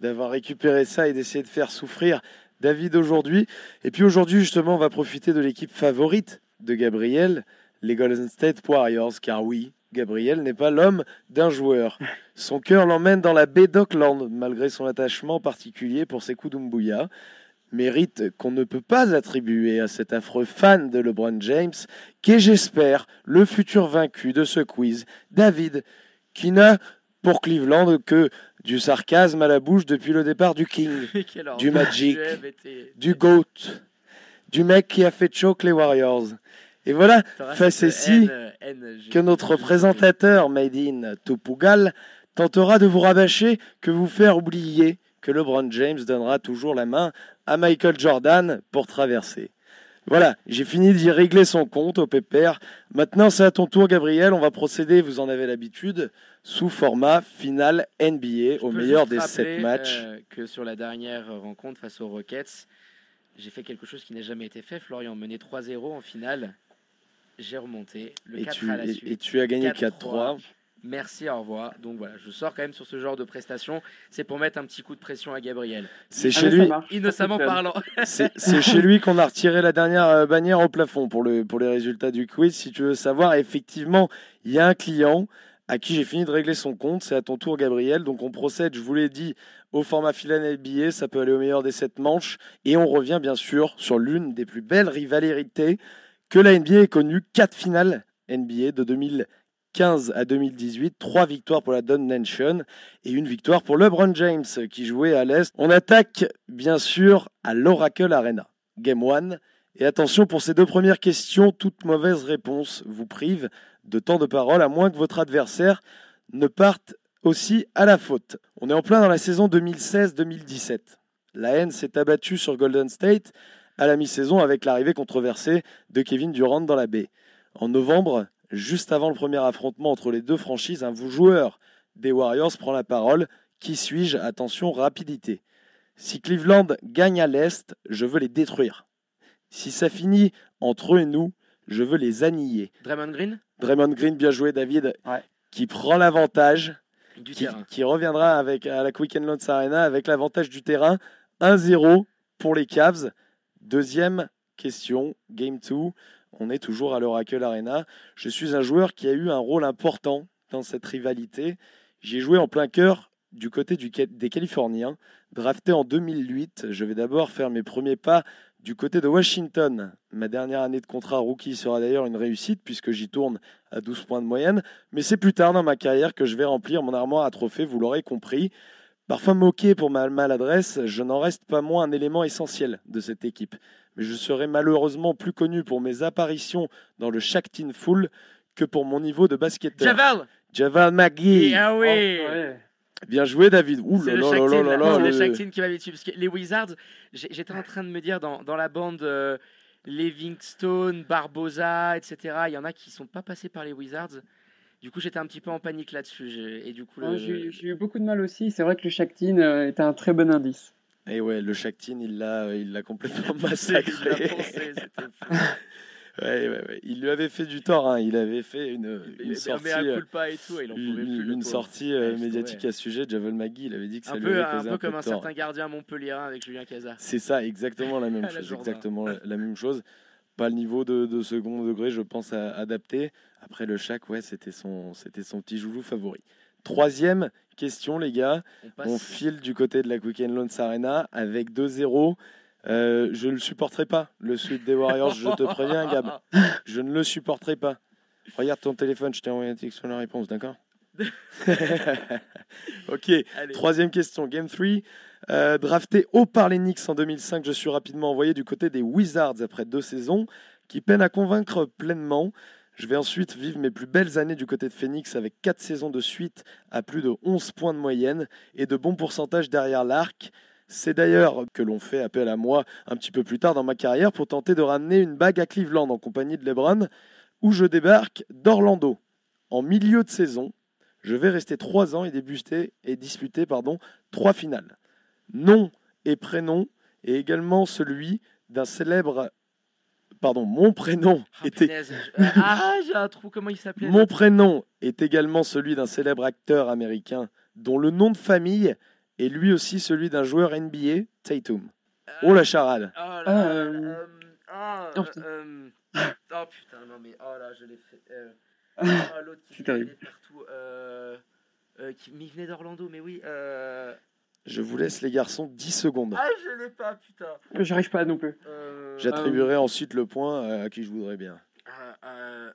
d'avoir récupéré ça et d'essayer de faire souffrir David aujourd'hui. Et puis aujourd'hui, justement, on va profiter de l'équipe favorite de Gabriel, les Golden State Warriors. Car oui, Gabriel n'est pas l'homme d'un joueur. Son cœur l'emmène dans la baie d'Auckland, malgré son attachement particulier pour ses coups d'Umbuya. Mérite qu'on ne peut pas attribuer à cet affreux fan de LeBron James, qu'est, j'espère, le futur vaincu de ce quiz, David qui n'a pour Cleveland que du sarcasme à la bouche depuis le départ du King. Du Magic. Du GOAT, du mec qui a fait choke les Warriors. Et voilà face ici que notre présentateur Made in Topugal tentera de vous rabâcher, que vous faire oublier que LeBron James donnera toujours la main à Michael Jordan pour traverser. Voilà, j'ai fini d'y régler son compte au pépère. Maintenant, c'est à ton tour, Gabriel. On va procéder, vous en avez l'habitude, sous format final NBA, Je au meilleur des sept matchs. euh, que sur la dernière rencontre face aux Rockets, j'ai fait quelque chose qui n'a jamais été fait. Florian menait 3-0 en finale. J'ai remonté le Et 4 tu, à la et- suite. et tu as gagné 4-3. 4-3. Merci, au revoir. Donc voilà, je sors quand même sur ce genre de prestation. C'est pour mettre un petit coup de pression à Gabriel. C'est Ah, chez lui. Innocemment parlant. c'est chez lui qu'on a retiré la dernière euh, bannière au plafond pour, le, pour les résultats du quiz. Si tu veux savoir, effectivement, il y a un client à qui j'ai fini de régler son compte. C'est à ton tour, Gabriel. Donc on procède, je vous l'ai dit, au format finale NBA. Ça peut aller au meilleur des sept manches. Et on revient bien sûr sur l'une des plus belles rivalités que la NBA ait connue. Quatre finales NBA de 2015 à 2018. Trois victoires pour la Don Nation et une victoire pour LeBron James qui jouait à l'Est. On attaque bien sûr à l'Oracle Arena. Game 1. Et attention pour ces deux premières questions, toute mauvaise réponse vous prive de temps de parole à moins que votre adversaire ne parte aussi à la faute. On est en plein dans la saison 2016-2017. La haine s'est abattue sur Golden State à la mi-saison avec l'arrivée controversée de Kevin Durant dans la baie. En novembre, juste avant le premier affrontement entre les deux franchises, un joueur des Warriors prend la parole. Qui suis-je? Attention, rapidité. Si Cleveland gagne à l'Est, je veux les détruire. Si ça finit entre eux et nous, je veux les annihiler. Draymond Green? Draymond Green, bien joué David, Ouais. qui prend l'avantage, du qui, terrain. qui reviendra avec, à la Quicken Loans Arena avec l'avantage du terrain. 1-0 pour les Cavs. Deuxième question, Game 2. On est toujours à l'Oracle Arena. Je suis un joueur qui a eu un rôle important dans cette rivalité. J'ai joué en plein cœur du côté des Californiens. Drafté en 2008, je vais d'abord faire mes premiers pas du côté de Washington. Ma dernière année de contrat rookie sera d'ailleurs une réussite puisque j'y tourne à 12 points de moyenne. Mais c'est plus tard dans ma carrière que je vais remplir mon armoire à trophées, vous l'aurez compris. Parfois moqué pour ma maladresse, je n'en reste pas moins un élément essentiel de cette équipe. Mais je serai malheureusement plus connu pour mes apparitions dans le Shaktin Full que pour mon niveau de basketteur. Javal Javal McGee. Ah oui Oh, ouais. Bien joué David. Ouh C'est là le là là Shaqtin, là là. là C'est le le- Shaqtin qui m'avait tué. Parce que les Wizards, j'étais en train de me dire dans, dans la bande euh, Livingstone, Barbosa, etc. Il y en a qui sont pas passés par les Wizards. Du coup, j'étais un petit peu en panique là-dessus. j'ai- Et du coup, le- J'ai j'ai eu beaucoup de mal aussi. C'est vrai que le Shaktin euh, était un très bon indice. Et ouais, le Shaktin, il l'a, il l'a complètement massacré. Ouais, ouais, ouais. Il lui avait fait du tort. hein. Il avait fait une, Il une sortie, euh, et tout. et il en pouvait une, plus, une sortie euh, médiatique à ce sujet. Javel Magui, il avait dit que ça Un lui peu, avait un peu un, comme peu un certain gardien Montpellier avec Julien Cazard. C'est ça, exactement la même chose. Exactement la même chose. Pas le niveau de, de second degré, je pense, à adapter. Après le Shaq, ouais, c'était son, c'était son petit joujou favori. Troisième question, les gars. On file du côté de la Quicken Loans Arena avec 2-0. Euh, je ne le supporterai pas, le sud des Warriors, je te préviens, Gab. Je ne le supporterai pas. Regarde ton téléphone, je t'ai envoyé un texte sur la réponse, d'accord Ok, Allez. troisième question, Game 3. Euh, drafté haut par les Knicks en 2005, je suis rapidement envoyé du côté des Wizards après deux saisons qui peinent à convaincre pleinement. Je vais ensuite vivre mes plus belles années du côté de Phoenix avec quatre saisons de suite à plus de 11 points de moyenne et de bons pourcentages derrière l'arc. C'est d'ailleurs que l'on fait appel à moi un petit peu plus tard dans ma carrière pour tenter de ramener une bague à Cleveland en compagnie de LeBron, où je débarque d'Orlando. En milieu de saison, je vais rester trois ans et débuter et disputer pardon, trois finales. Nom et prénom et également celui d'un célèbre. Pardon, mon prénom Ah, était. punaise, je- euh, Ah, j'ai un trou. Comment il s'appelait Mon prénom est également celui d'un célèbre acteur américain dont le nom de famille est lui aussi celui d'un joueur NBA, Tatum. Oh la charade Oh là là, euh, euh, ah, oh, putain. euh, oh putain, non mais oh là, je l'ai fait. euh, oh, l'autre qui partout. Euh, euh, qui mais il venait d'Orlando, mais oui. Je vous laisse les garçons 10 secondes. ah, je l'ai pas, putain. J'arrive pas non plus. Euh, J'attribuerai ensuite le point à qui je voudrais bien. euh,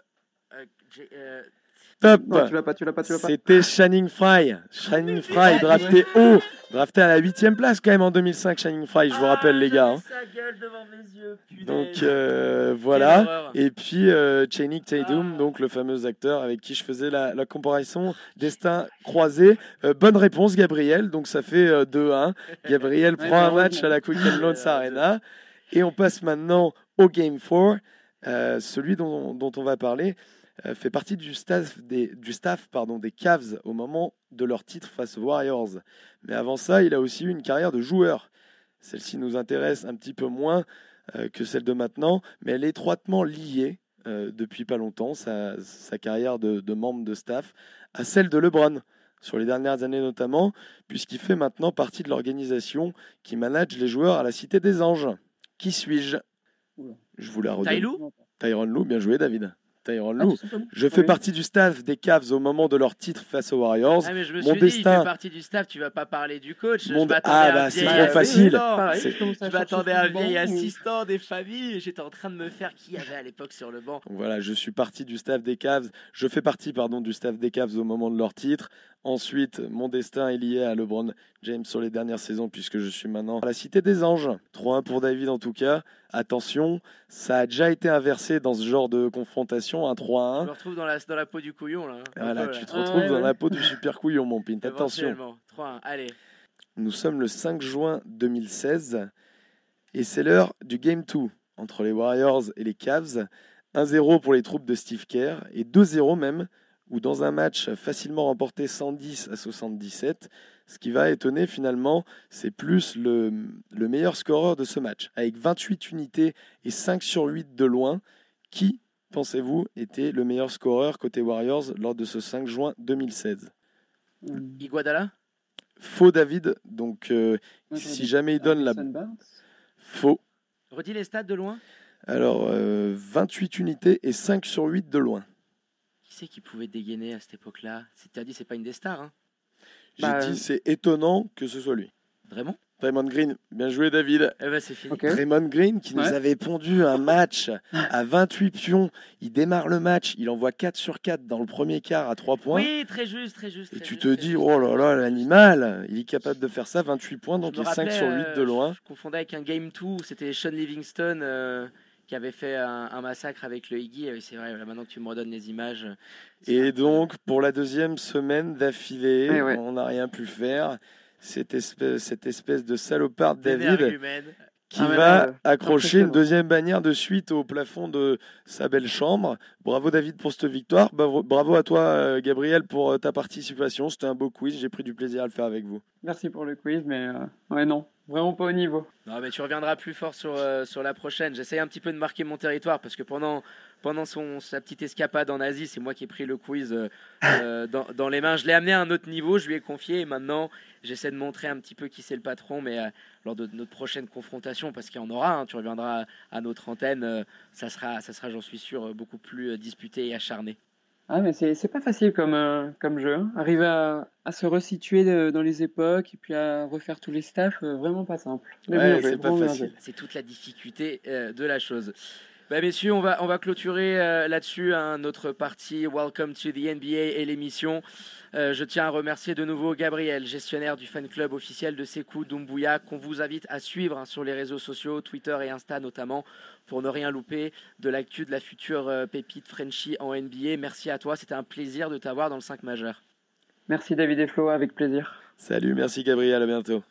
euh, euh, euh, Top Non, tu l'as pas, tu l'as pas, tu l'as pas. C'était Shining Fry. Shining Fry, drafté haut. Drafté à la 8 place quand même en 2005, Shining Fry, je vous ah, rappelle les gars. hein. sa gueule devant mes yeux, punaise. Donc euh, voilà. Et puis euh, Channing Tatum, Ah. donc le fameux acteur avec qui je faisais la, la comparaison destin croisé. Euh, bonne réponse Gabriel, donc ça fait euh, 2-1. Gabriel Ouais, prend un match à la Quicken Loans Euh, Arena. Et on passe maintenant au Game 4. Euh, celui dont, dont on va parler euh, fait partie du staff, des, du staff pardon, des Cavs au moment de leur titre face aux Warriors. Mais avant ça, il a aussi eu une carrière de joueur. Celle-ci nous intéresse un petit peu moins euh, que celle de maintenant, mais elle est étroitement liée euh, depuis pas longtemps, sa, sa carrière de, de membre de staff, à celle de LeBron, sur les dernières années notamment, puisqu'il fait maintenant partie de l'organisation qui manage les joueurs à la Cité des Anges. Qui suis-je? Je vous la redonne. Tyron Lou, bien joué David. Tyron Ah, Lou. Je fais Oui. partie du staff des Cavs au moment de leur titre face aux Warriors. Ah, mais je me Mon suis dit, il destin- fait partie du staff, tu vas pas parler du coach. Mon Je Ah, bah, c'est trop facile. je chercher m'attendais à un vieil assistant des familles. J'étais en train de me faire qui y avait à l'époque sur le banc. Voilà, je suis parti du staff des Cavs. Je fais partie, pardon, du staff des Cavs au moment de leur titre. Ensuite, mon destin est lié à LeBron James sur les dernières saisons puisque je suis maintenant à la Cité des Anges. 3-1 pour David en tout cas. Attention, ça a déjà été inversé dans ce genre de confrontation, un Je 3-1. me retrouve dans la, dans la peau du couillon là. Voilà, peu, tu là. te Ah, retrouves ouais, dans ouais. la peau du super couillon, mon pint. Attention. Éventuellement. 3-1. Allez. Nous sommes le 5 juin 2016 et c'est l'heure du Game 2 entre les Warriors et les Cavs. 1-0 pour les troupes de Steve Kerr et 2-0 même, ou dans un match facilement remporté 110 à 77. Ce qui va étonner finalement, c'est plus le, le meilleur scoreur de ce match, avec 28 unités et 5 sur 8 de loin. Qui, pensez-vous, était le meilleur scoreur côté Warriors lors de ce 5 juin 2016 Hum, Iguadala Faux David, donc euh, si jamais il donne la faux. Redis les stats de loin. Alors, euh, 28 unités et 5 sur 8 de loin. Qui c'est qui pouvait dégainer à cette époque-là? C'est- T'as dit c'est pas une des stars, hein J'ai Bah, dit, c'est étonnant que ce soit lui. Vraiment? Draymond Green, bien joué David. Eh ben c'est fini. Ok. Draymond Green qui nous Ouais. avait pondu un match à 28 pions. Il démarre le match, il envoie 4 sur 4 dans le premier quart à 3 points. Oui, très juste, très juste. et très tu juste, te dis, juste. oh là là, l'animal, il est capable de faire ça, 28 points, donc il est 5 rappelais, sur 8 de euh, loin. Je, je confondais avec un Game 2 où c'était Sean Livingston euh, qui avait fait un, un massacre avec le Iggy. Et C'est vrai, maintenant que tu me redonnes les images. Et donc, pour la deuxième semaine d'affilée, Ouais, ouais. on n'a rien pu faire. Cette espèce, cette espèce de salopard David qui Ah va accrocher une deuxième bannière de suite au plafond de sa belle chambre. Bravo David pour cette victoire. Bravo, bravo à toi euh, Gabriel pour euh, ta participation. C'était un beau quiz. J'ai pris du plaisir à le faire avec vous. Merci pour le quiz, mais euh, ouais, non, vraiment pas au niveau. Non, mais tu reviendras plus fort sur, euh, sur la prochaine. J'essaye un petit peu de marquer mon territoire parce que pendant, pendant son, sa petite escapade en Asie, c'est moi qui ai pris le quiz euh, euh, dans, dans les mains. Je l'ai amené à un autre niveau, je lui ai confié et maintenant j'essaie de montrer un petit peu qui c'est le patron. Mais lors de notre prochaine confrontation, parce qu'il y en aura, hein, tu reviendras à notre antenne, ça sera, ça sera j'en suis sûr, beaucoup plus disputé et acharné. Ah, mais c'est c'est pas facile comme, euh, comme jeu. hein. Arriver à, à se resituer de- dans les époques et puis à refaire tous les staffs, euh, vraiment pas simple. Mais Ouais, bien joué, c'est pas vraiment bien facile. joué. C'est toute la difficulté euh, de la chose. Bah, messieurs, on va, on va clôturer euh, là-dessus hein, notre partie Welcome to the NBA et l'émission. Euh, je tiens à remercier de nouveau Gabriel, gestionnaire du fan club officiel de Sekou Doumbouya, qu'on vous invite à suivre hein, sur les réseaux sociaux, Twitter et Insta notamment, pour ne rien louper de l'actu de la future euh, pépite Frenchie en NBA. Merci à toi, c'était un plaisir de t'avoir dans le 5 majeur. Merci David et Flo, avec plaisir. Salut, merci Gabriel, à bientôt.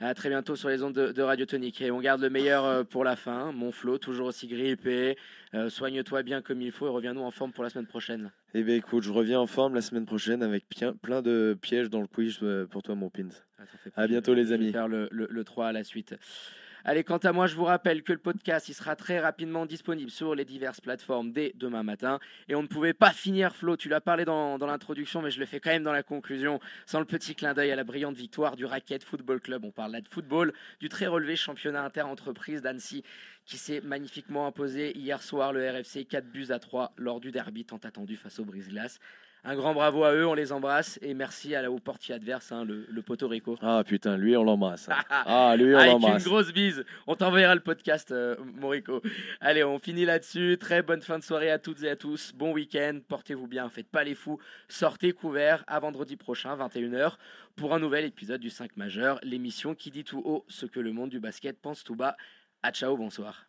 À très bientôt sur les ondes de, de Radio Tonique. Et on garde le meilleur euh, pour la fin. Mon Flo, toujours aussi grippé. Euh, Soigne-toi bien comme il faut et reviens-nous en forme pour la semaine prochaine. Eh bien écoute, je reviens en forme la semaine prochaine avec plein de pièges dans le quiz euh, pour toi mon pins. Ah, À bientôt, les amis. faire le, le- le 3 à la suite. Allez, quant à moi, je vous rappelle que le podcast il sera très rapidement disponible sur les diverses plateformes dès demain matin. Et on ne pouvait pas finir, Flo, tu l'as parlé dans, dans l'introduction, mais je le fais quand même dans la conclusion, sans le petit clin d'œil à la brillante victoire du Racket Football Club. On parle là de football, du très relevé championnat inter-entreprise d'Annecy qui s'est magnifiquement imposé hier soir le RFC 4 buts à 3 lors du derby tant attendu face au Brise-Glace. Un grand bravo à eux, on les embrasse et merci à la, au portier adverse, hein, le, le Porto Rico. Ah putain, lui on l'embrasse. hein. Ah lui on Avec une l'embrasse. grosse bise. On t'enverra le podcast, euh, Morico. Allez, on finit là-dessus. Très bonne fin de soirée à toutes et à tous. Bon week-end. Portez-vous bien. Faites pas les fous. Sortez couverts à vendredi prochain, 21h, pour un nouvel épisode du 5 majeur. L'émission qui dit tout haut ce que le monde du basket pense tout bas. À ciao, bonsoir.